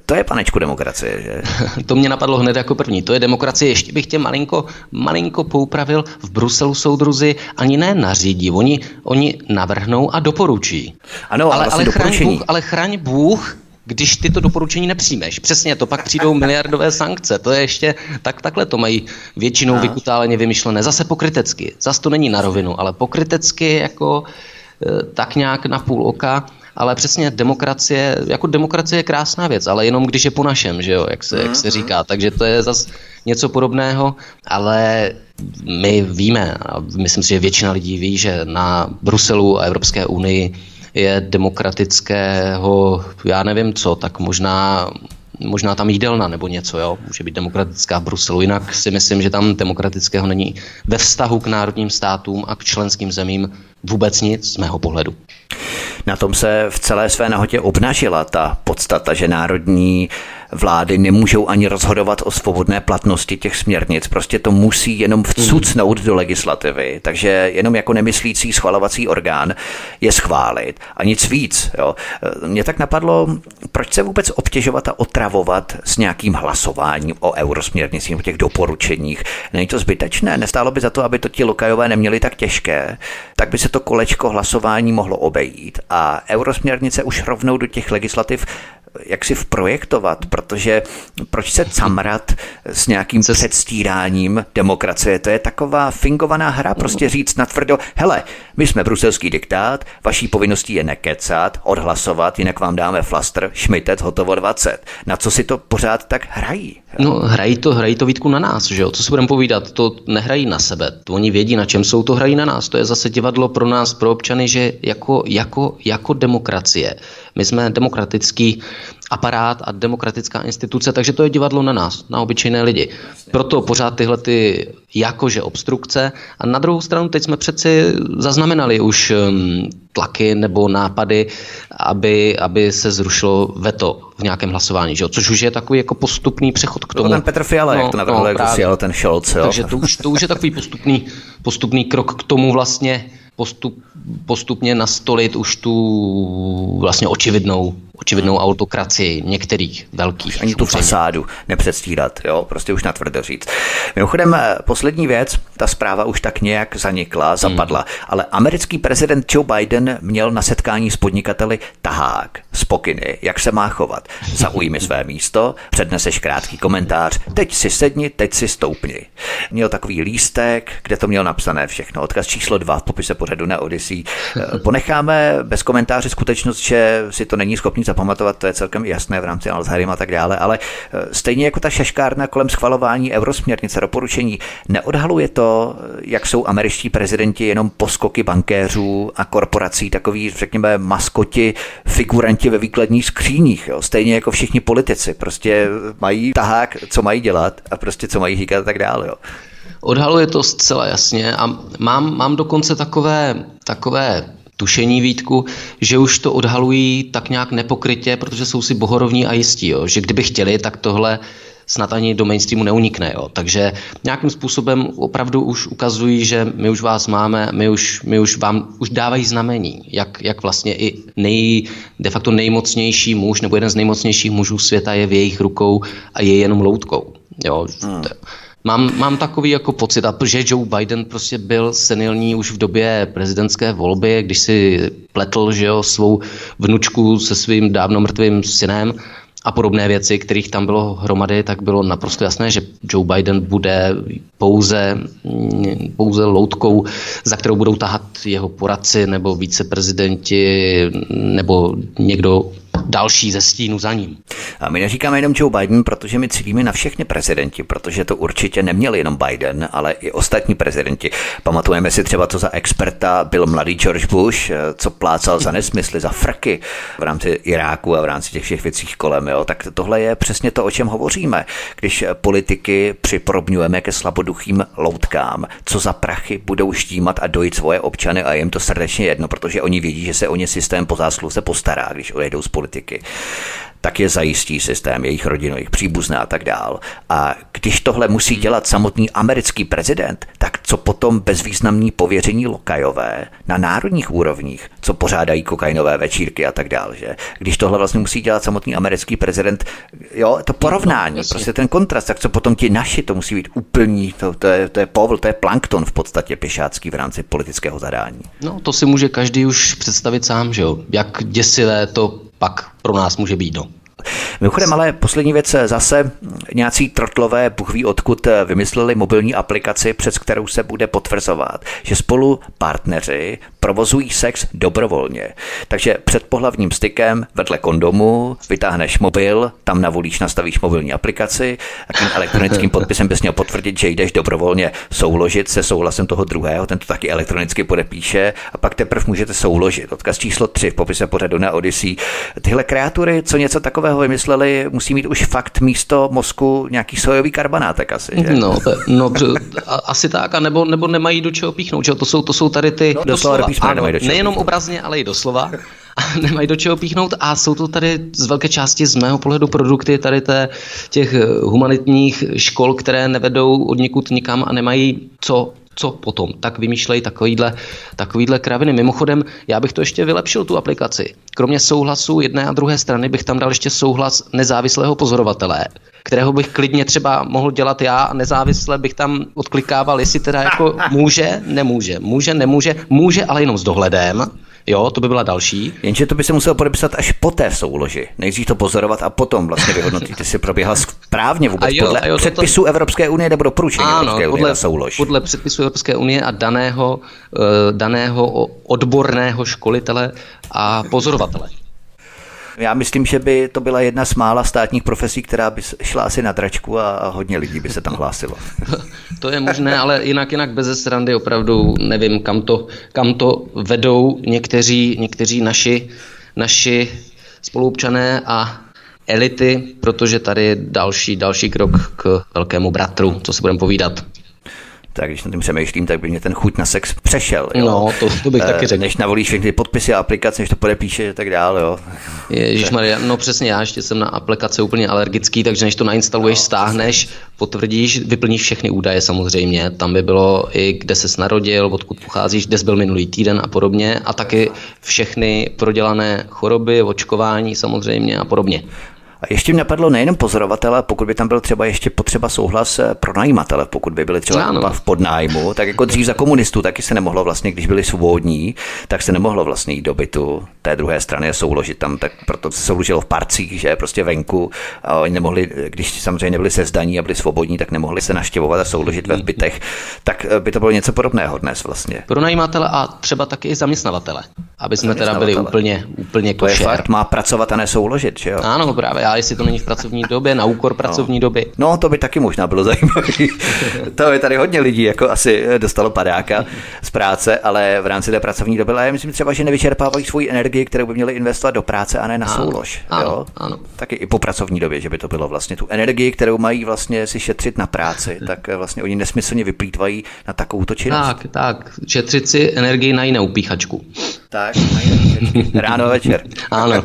To je panečku demokracie, že? to mě napadlo hned jako první. To je demokracie. Ještě bych tě malinko, malinko poupravil. V Bruselu soudruzi ani ne nařídí, oni, oni navrhnou a doporučí. Ano, ale, vlastně ale, chraň Bůh, ale chraň Bůh když ty to doporučení nepřijmeš. Přesně to, pak přijdou miliardové sankce. To je ještě, tak takhle to mají většinou vykutáleně vymyšlené. Zase pokrytecky. Zase to není na rovinu, ale pokrytecky jako e, tak nějak na půl oka. Ale přesně demokracie, jako demokracie je krásná věc, ale jenom když je po našem, že jo, jak se, jak se mhm. říká. Takže to je zase něco podobného, ale my víme, a myslím si, že většina lidí ví, že na Bruselu a Evropské unii je demokratického, já nevím co, tak možná možná tam jídelna nebo něco, jo? může být demokratická v Bruselu. Jinak si myslím, že tam demokratického není ve vztahu k národním státům a k členským zemím vůbec nic z mého pohledu. Na tom se v celé své nahotě obnažila ta podstata, že národní vlády nemůžou ani rozhodovat o svobodné platnosti těch směrnic. Prostě to musí jenom vcucnout do legislativy. Takže jenom jako nemyslící schvalovací orgán je schválit a nic víc. Jo. Mě tak napadlo, proč se vůbec obtěžovat a otravovat s nějakým hlasováním o eurosměrnicích, o těch doporučeních. Není to zbytečné? Nestálo by za to, aby to ti lokajové neměli tak těžké? Tak by se to kolečko hlasování mohlo obejít a eurosměrnice už rovnou do těch legislativ jak si vprojektovat, protože proč se camrat s nějakým se... předstíráním demokracie? To je taková fingovaná hra, prostě říct natvrdo, hele, my jsme bruselský diktát, vaší povinností je nekecat, odhlasovat, jinak vám dáme flastr, šmitec, hotovo 20. Na co si to pořád tak hrají? No, hrají to, hrají to Vítku na nás, že jo? Co si budeme povídat? To nehrají na sebe. To oni vědí, na čem jsou, to hrají na nás. To je zase divadlo pro nás, pro občany, že jako, jako, jako demokracie. My jsme demokratický aparát a demokratická instituce, takže to je divadlo na nás, na obyčejné lidi. Proto pořád tyhle ty jakože obstrukce a na druhou stranu teď jsme přeci zaznamenali už um, tlaky nebo nápady, aby, aby se zrušilo veto v nějakém hlasování, že? což už je takový jako postupný přechod k tomu. No, ten Petr Fiala, no, jak to navrhl, no, jak ten Scholz. Jo. Takže to už, to už je takový postupný, postupný krok k tomu vlastně postup, postupně nastolit už tu vlastně očividnou, očividnou autokracii některých velkých. Ani tu fasádu nepředstírat, jo, prostě už natvrdo říct. Mimochodem, eh, poslední věc, ta zpráva už tak nějak zanikla, zapadla, hmm. ale americký prezident Joe Biden měl na setkání s podnikateli tahák z pokyny, jak se má chovat. Zaujmi své místo, předneseš krátký komentář, teď si sedni, teď si stoupni. Měl takový lístek, kde to měl napsané všechno. Odkaz číslo dva v popise pořadu na Odyssey. Ponecháme bez komentáře skutečnost, že si to není schopný zapamatovat, to je celkem jasné v rámci Alzheimer a tak dále, ale eh, stejně jako ta šeškárna kolem schvalování eurosměrnice doporučení neodhaluje to, jak jsou američtí prezidenti jenom poskoky bankéřů a korporací, takový, řekněme, maskoti, figuranti ve výkladních skříních, jo? stejně jako všichni politici, prostě mají tahák, co mají dělat a prostě co mají hýkat a tak dále. Jo? Odhaluje to zcela jasně a mám, mám dokonce takové, takové tušení výtku, že už to odhalují tak nějak nepokrytě, protože jsou si bohorovní a jistí, jo? že kdyby chtěli, tak tohle snad ani do mainstreamu neunikne. Jo. Takže nějakým způsobem opravdu už ukazují, že my už vás máme, my už, my už vám už dávají znamení, jak, jak vlastně i nej, de facto nejmocnější muž nebo jeden z nejmocnějších mužů světa je v jejich rukou a je jenom loutkou. Jo. Hmm. Mám, mám takový jako pocit, a že Joe Biden prostě byl senilní už v době prezidentské volby, když si pletl že jo, svou vnučku se svým dávno mrtvým synem a podobné věci, kterých tam bylo hromady, tak bylo naprosto jasné, že Joe Biden bude pouze, pouze loutkou, za kterou budou tahat jeho poradci nebo viceprezidenti nebo někdo další ze stínu za ním. A my neříkáme jenom Joe Biden, protože my cílíme na všechny prezidenti, protože to určitě neměl jenom Biden, ale i ostatní prezidenti. Pamatujeme si třeba, co za experta byl mladý George Bush, co plácal za nesmysly, za frky v rámci Iráku a v rámci těch všech věcí kolem. Jo. Tak tohle je přesně to, o čem hovoříme. Když politiky připodobňujeme ke slaboduchým loutkám, co za prachy budou štímat a dojít svoje občany a jim to srdečně jedno, protože oni vědí, že se o ně systém po zásluze postará, když odejdou z politiky tak je zajistí systém jejich rodinu, jejich příbuzná a tak dál. A když tohle musí dělat samotný americký prezident, tak co potom bezvýznamní pověření lokajové na národních úrovních, co pořádají kokainové večírky a tak dál, že? Když tohle vlastně musí dělat samotný americký prezident, jo, to porovnání, no, prostě ten kontrast, tak co potom ti naši, to musí být úplný, to, to, je, to je povl, to je plankton v podstatě pěšácký v rámci politického zadání. No, to si může každý už představit sám, že jo, jak děsivé to pak pro nás může být. No. Mimochodem, ale poslední věc, zase nějací trotlové, Bůh ví odkud, vymysleli mobilní aplikaci, přes kterou se bude potvrzovat, že spolu partneři provozují sex dobrovolně. Takže před pohlavním stykem vedle kondomu vytáhneš mobil, tam navolíš, nastavíš mobilní aplikaci a tím elektronickým podpisem bys měl potvrdit, že jdeš dobrovolně souložit se souhlasem toho druhého, ten to taky elektronicky podepíše a pak teprve můžete souložit. Odkaz číslo 3 v popise pořadu na Odyssey. Tyhle kreatury, co něco takového vymysleli, musí mít už fakt místo mozku nějaký sojový karbanátek asi. Že? No, no asi tak, a nebo, nebo nemají do čeho píchnout. Že? To, jsou, to jsou tady ty... No, doslova, písmene ano, do Nejenom obrazně, ale i doslova. A nemají do čeho píchnout a jsou to tady z velké části z mého pohledu produkty tady té, těch humanitních škol, které nevedou od nikud nikam a nemají co co potom? Tak vymýšlejí takovýhle, takovýhle kraviny. Mimochodem, já bych to ještě vylepšil, tu aplikaci. Kromě souhlasu jedné a druhé strany bych tam dal ještě souhlas nezávislého pozorovatele, kterého bych klidně třeba mohl dělat já a nezávisle bych tam odklikával, jestli teda jako může, nemůže, může, nemůže, může, ale jenom s dohledem Jo, to by byla další. Jenže to by se muselo podepsat až po té souloži. Nejdřív to pozorovat a potom vlastně vyhodnotit, jestli proběhla správně vůbec jo, podle jo, předpisů to... Evropské unie nebo doporučení ano, Evropské podle, unie na soulož. Podle předpisů Evropské unie a daného, uh, daného odborného školitele a pozorovatele. Já myslím, že by to byla jedna z mála státních profesí, která by šla asi na dračku a hodně lidí by se tam hlásilo. to je možné, ale jinak jinak bez srandy opravdu nevím, kam to, kam to vedou někteří, někteří naši, naši spoluobčané a elity, protože tady je další, další krok k velkému bratru, co si budeme povídat tak když na tím přemýšlím, tak by mě ten chuť na sex přešel. Jo? No, to, to bych e, taky řekl. Než navolíš všechny podpisy a aplikace, než to podepíše a tak dále. Jo. Ježíš Maria, no přesně, já ještě jsem na aplikace úplně alergický, takže než to nainstaluješ, no, stáhneš, potvrdíš, vyplníš všechny údaje samozřejmě. Tam by bylo i, kde se narodil, odkud pocházíš, kde jsi byl minulý týden a podobně. A taky všechny prodělané choroby, očkování samozřejmě a podobně. A ještě mě napadlo nejenom pozorovatele, pokud by tam byl třeba ještě potřeba souhlas eh, pro najímatele, pokud by byli třeba ano. v podnájmu, tak jako dřív za komunistů taky se nemohlo vlastně, když byli svobodní, tak se nemohlo vlastně jít do bytu té druhé strany a souložit tam, tak proto se souložilo v parcích, že prostě venku a oni nemohli, když samozřejmě nebyli se zdaní a byli svobodní, tak nemohli se naštěvovat a souložit ve bytech, tak eh, by to bylo něco podobného dnes vlastně. Pro najímatele a třeba taky i zaměstnavatele, aby jsme teda byli úplně, úplně košer. To je fakt, má pracovat a nesouložit, že jo? Ano, právě, já jestli to není v pracovní době, na úkor pracovní no. doby. No, to by taky možná bylo zajímavé. to je tady hodně lidí, jako asi dostalo padáka z práce, ale v rámci té pracovní doby, ale já myslím třeba, že nevyčerpávají svoji energii, kterou by měli investovat do práce a ne na ano, soulož. Ano, jo? ano. Taky i po pracovní době, že by to bylo vlastně tu energii, kterou mají vlastně si šetřit na práci, tak vlastně oni nesmyslně vyplýtvají na takovouto činnost. Tak, tak, šetřit si energii na jinou píchačku. Tak, ráno večer. Ano.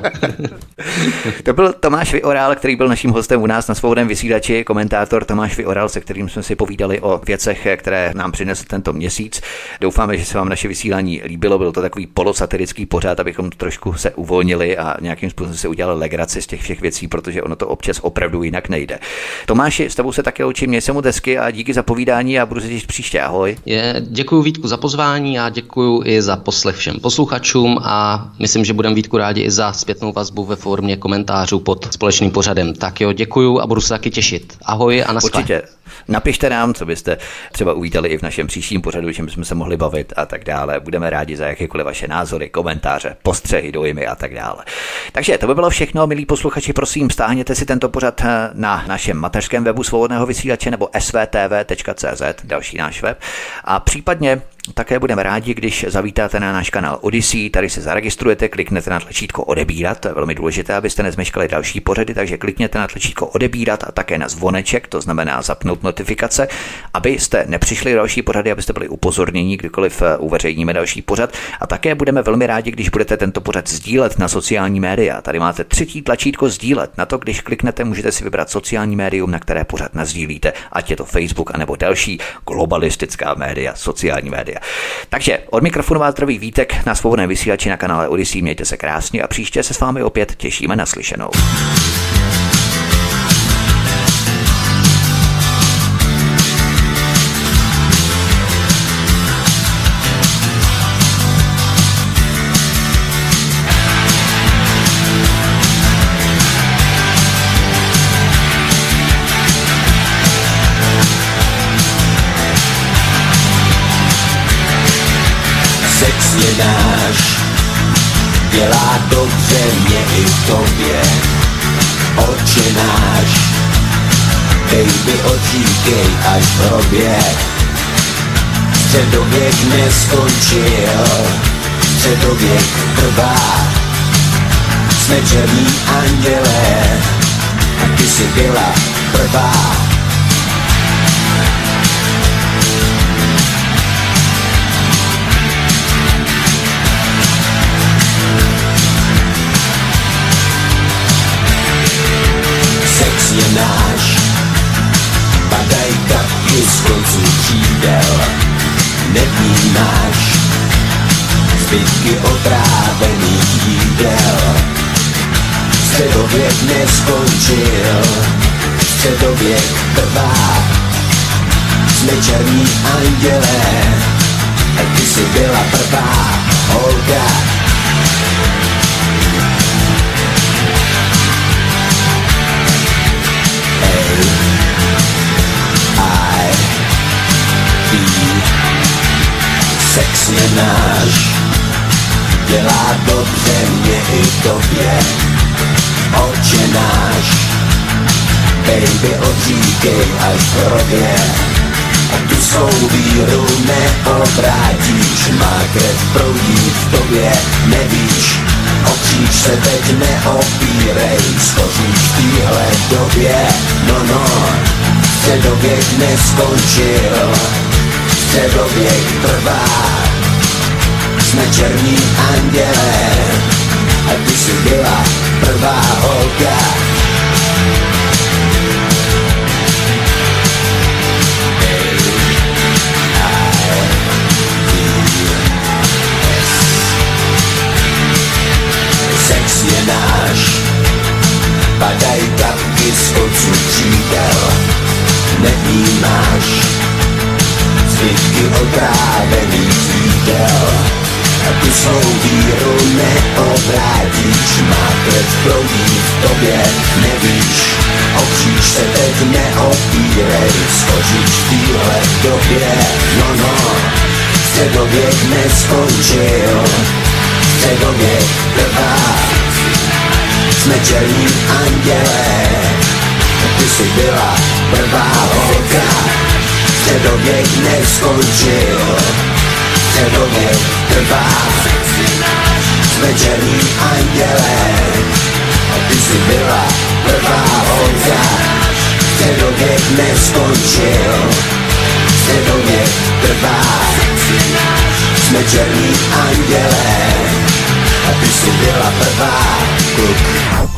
to byl Tomáš Vyoral, který byl naším hostem u nás na svobodném vysílači, komentátor Tomáš Vyoral, se kterým jsme si povídali o věcech, které nám přinesl tento měsíc. Doufáme, že se vám naše vysílání líbilo. Byl to takový polosatirický pořád, abychom trošku se uvolnili a nějakým způsobem se udělali legraci z těch všech věcí, protože ono to občas opravdu jinak nejde. Tomáši, s tebou se také učím, měj se mu desky a díky za povídání a budu se těšit příště. Ahoj. Je, děkuji Vítku za pozvání a děkuji i za poslech všem posluchačům a myslím, že budeme Vítku rádi i za zpětnou vazbu ve formě komentářů pod společným pořadem. Tak jo, děkuji a budu se taky těšit. Ahoj a naschle. Určitě. Napište nám, co byste třeba uvítali i v našem příštím pořadu, čím bychom se mohli bavit a tak dále. Budeme rádi za jakékoliv vaše názory, komentáře, postřehy, dojmy a tak dále. Takže to by bylo všechno, milí posluchači, prosím, stáhněte si tento pořad eh, na našem mateřském webu svobodného vysílače nebo svtv.cz, další náš web. A případně také budeme rádi, když zavítáte na náš kanál Odyssey, tady se zaregistrujete, kliknete na tlačítko odebírat, to je velmi důležité, abyste nezmeškali další pořady, takže klikněte na tlačítko odebírat a také na zvoneček, to znamená zapnout notifikace, abyste nepřišli další pořady, abyste byli upozorněni, kdykoliv eh, uveřejníme další pořad. A také budeme velmi rádi, když budete tento pořad sdílet na sociální média. Tady máte třetí tlačítko sdílet. Na to, když kliknete, můžete si vybrat sociální médium, na které pořad nazdílíte, ať je to Facebook anebo další globalistická média, sociální média. Takže od mikrofonu vás zdraví Vítek na svobodné vysílači na kanále Odyssey. Mějte se krásně a příště se s vámi opět těšíme na slyšenou. Dělá dobře mě i tobě. Oče náš, baby odříkej až v hrobě. Středověk neskončil, středověk trvá. Jsme černí andělé, a ty jsi byla prvá. Je náš. Padaj kapky z konců křídel, nevnímáš zbytky otrávených jídel. Středověk neskončil, středověk trvá. Jsme černí andělé, a ty jsi byla prvá holka, sex je náš, dělá dobře mě i tobě, oče náš, baby odříkej až v hrobě, a tu svou víru neobrátíš, má krev proudí v tobě, nevíš, o kříž se teď neopírej, skoříš v téhle době, no no, středověk neskončil, středověk trvá. Jsme černí andělé a ty jsi byla prvá holka. Sex je náš, padaj kapky z konců křídel, nevnímáš, zbytky otrávených jídel. A ty svou víru neobrátíš, má krev proudí v tobě, nevíš, o kříž se teď neopírej, skočíš v téhle době, no no, středověk neskončil, středověk trvá, jsme černí andělé, ty jsi byla prvá holka, Středověk neskončil, středověk trvá. Jsme černí andělé, a ty jsi byla prvá holka. Středověk neskončil, středověk trvá. Jsme černí andělé, aby si byla prvá, kluk.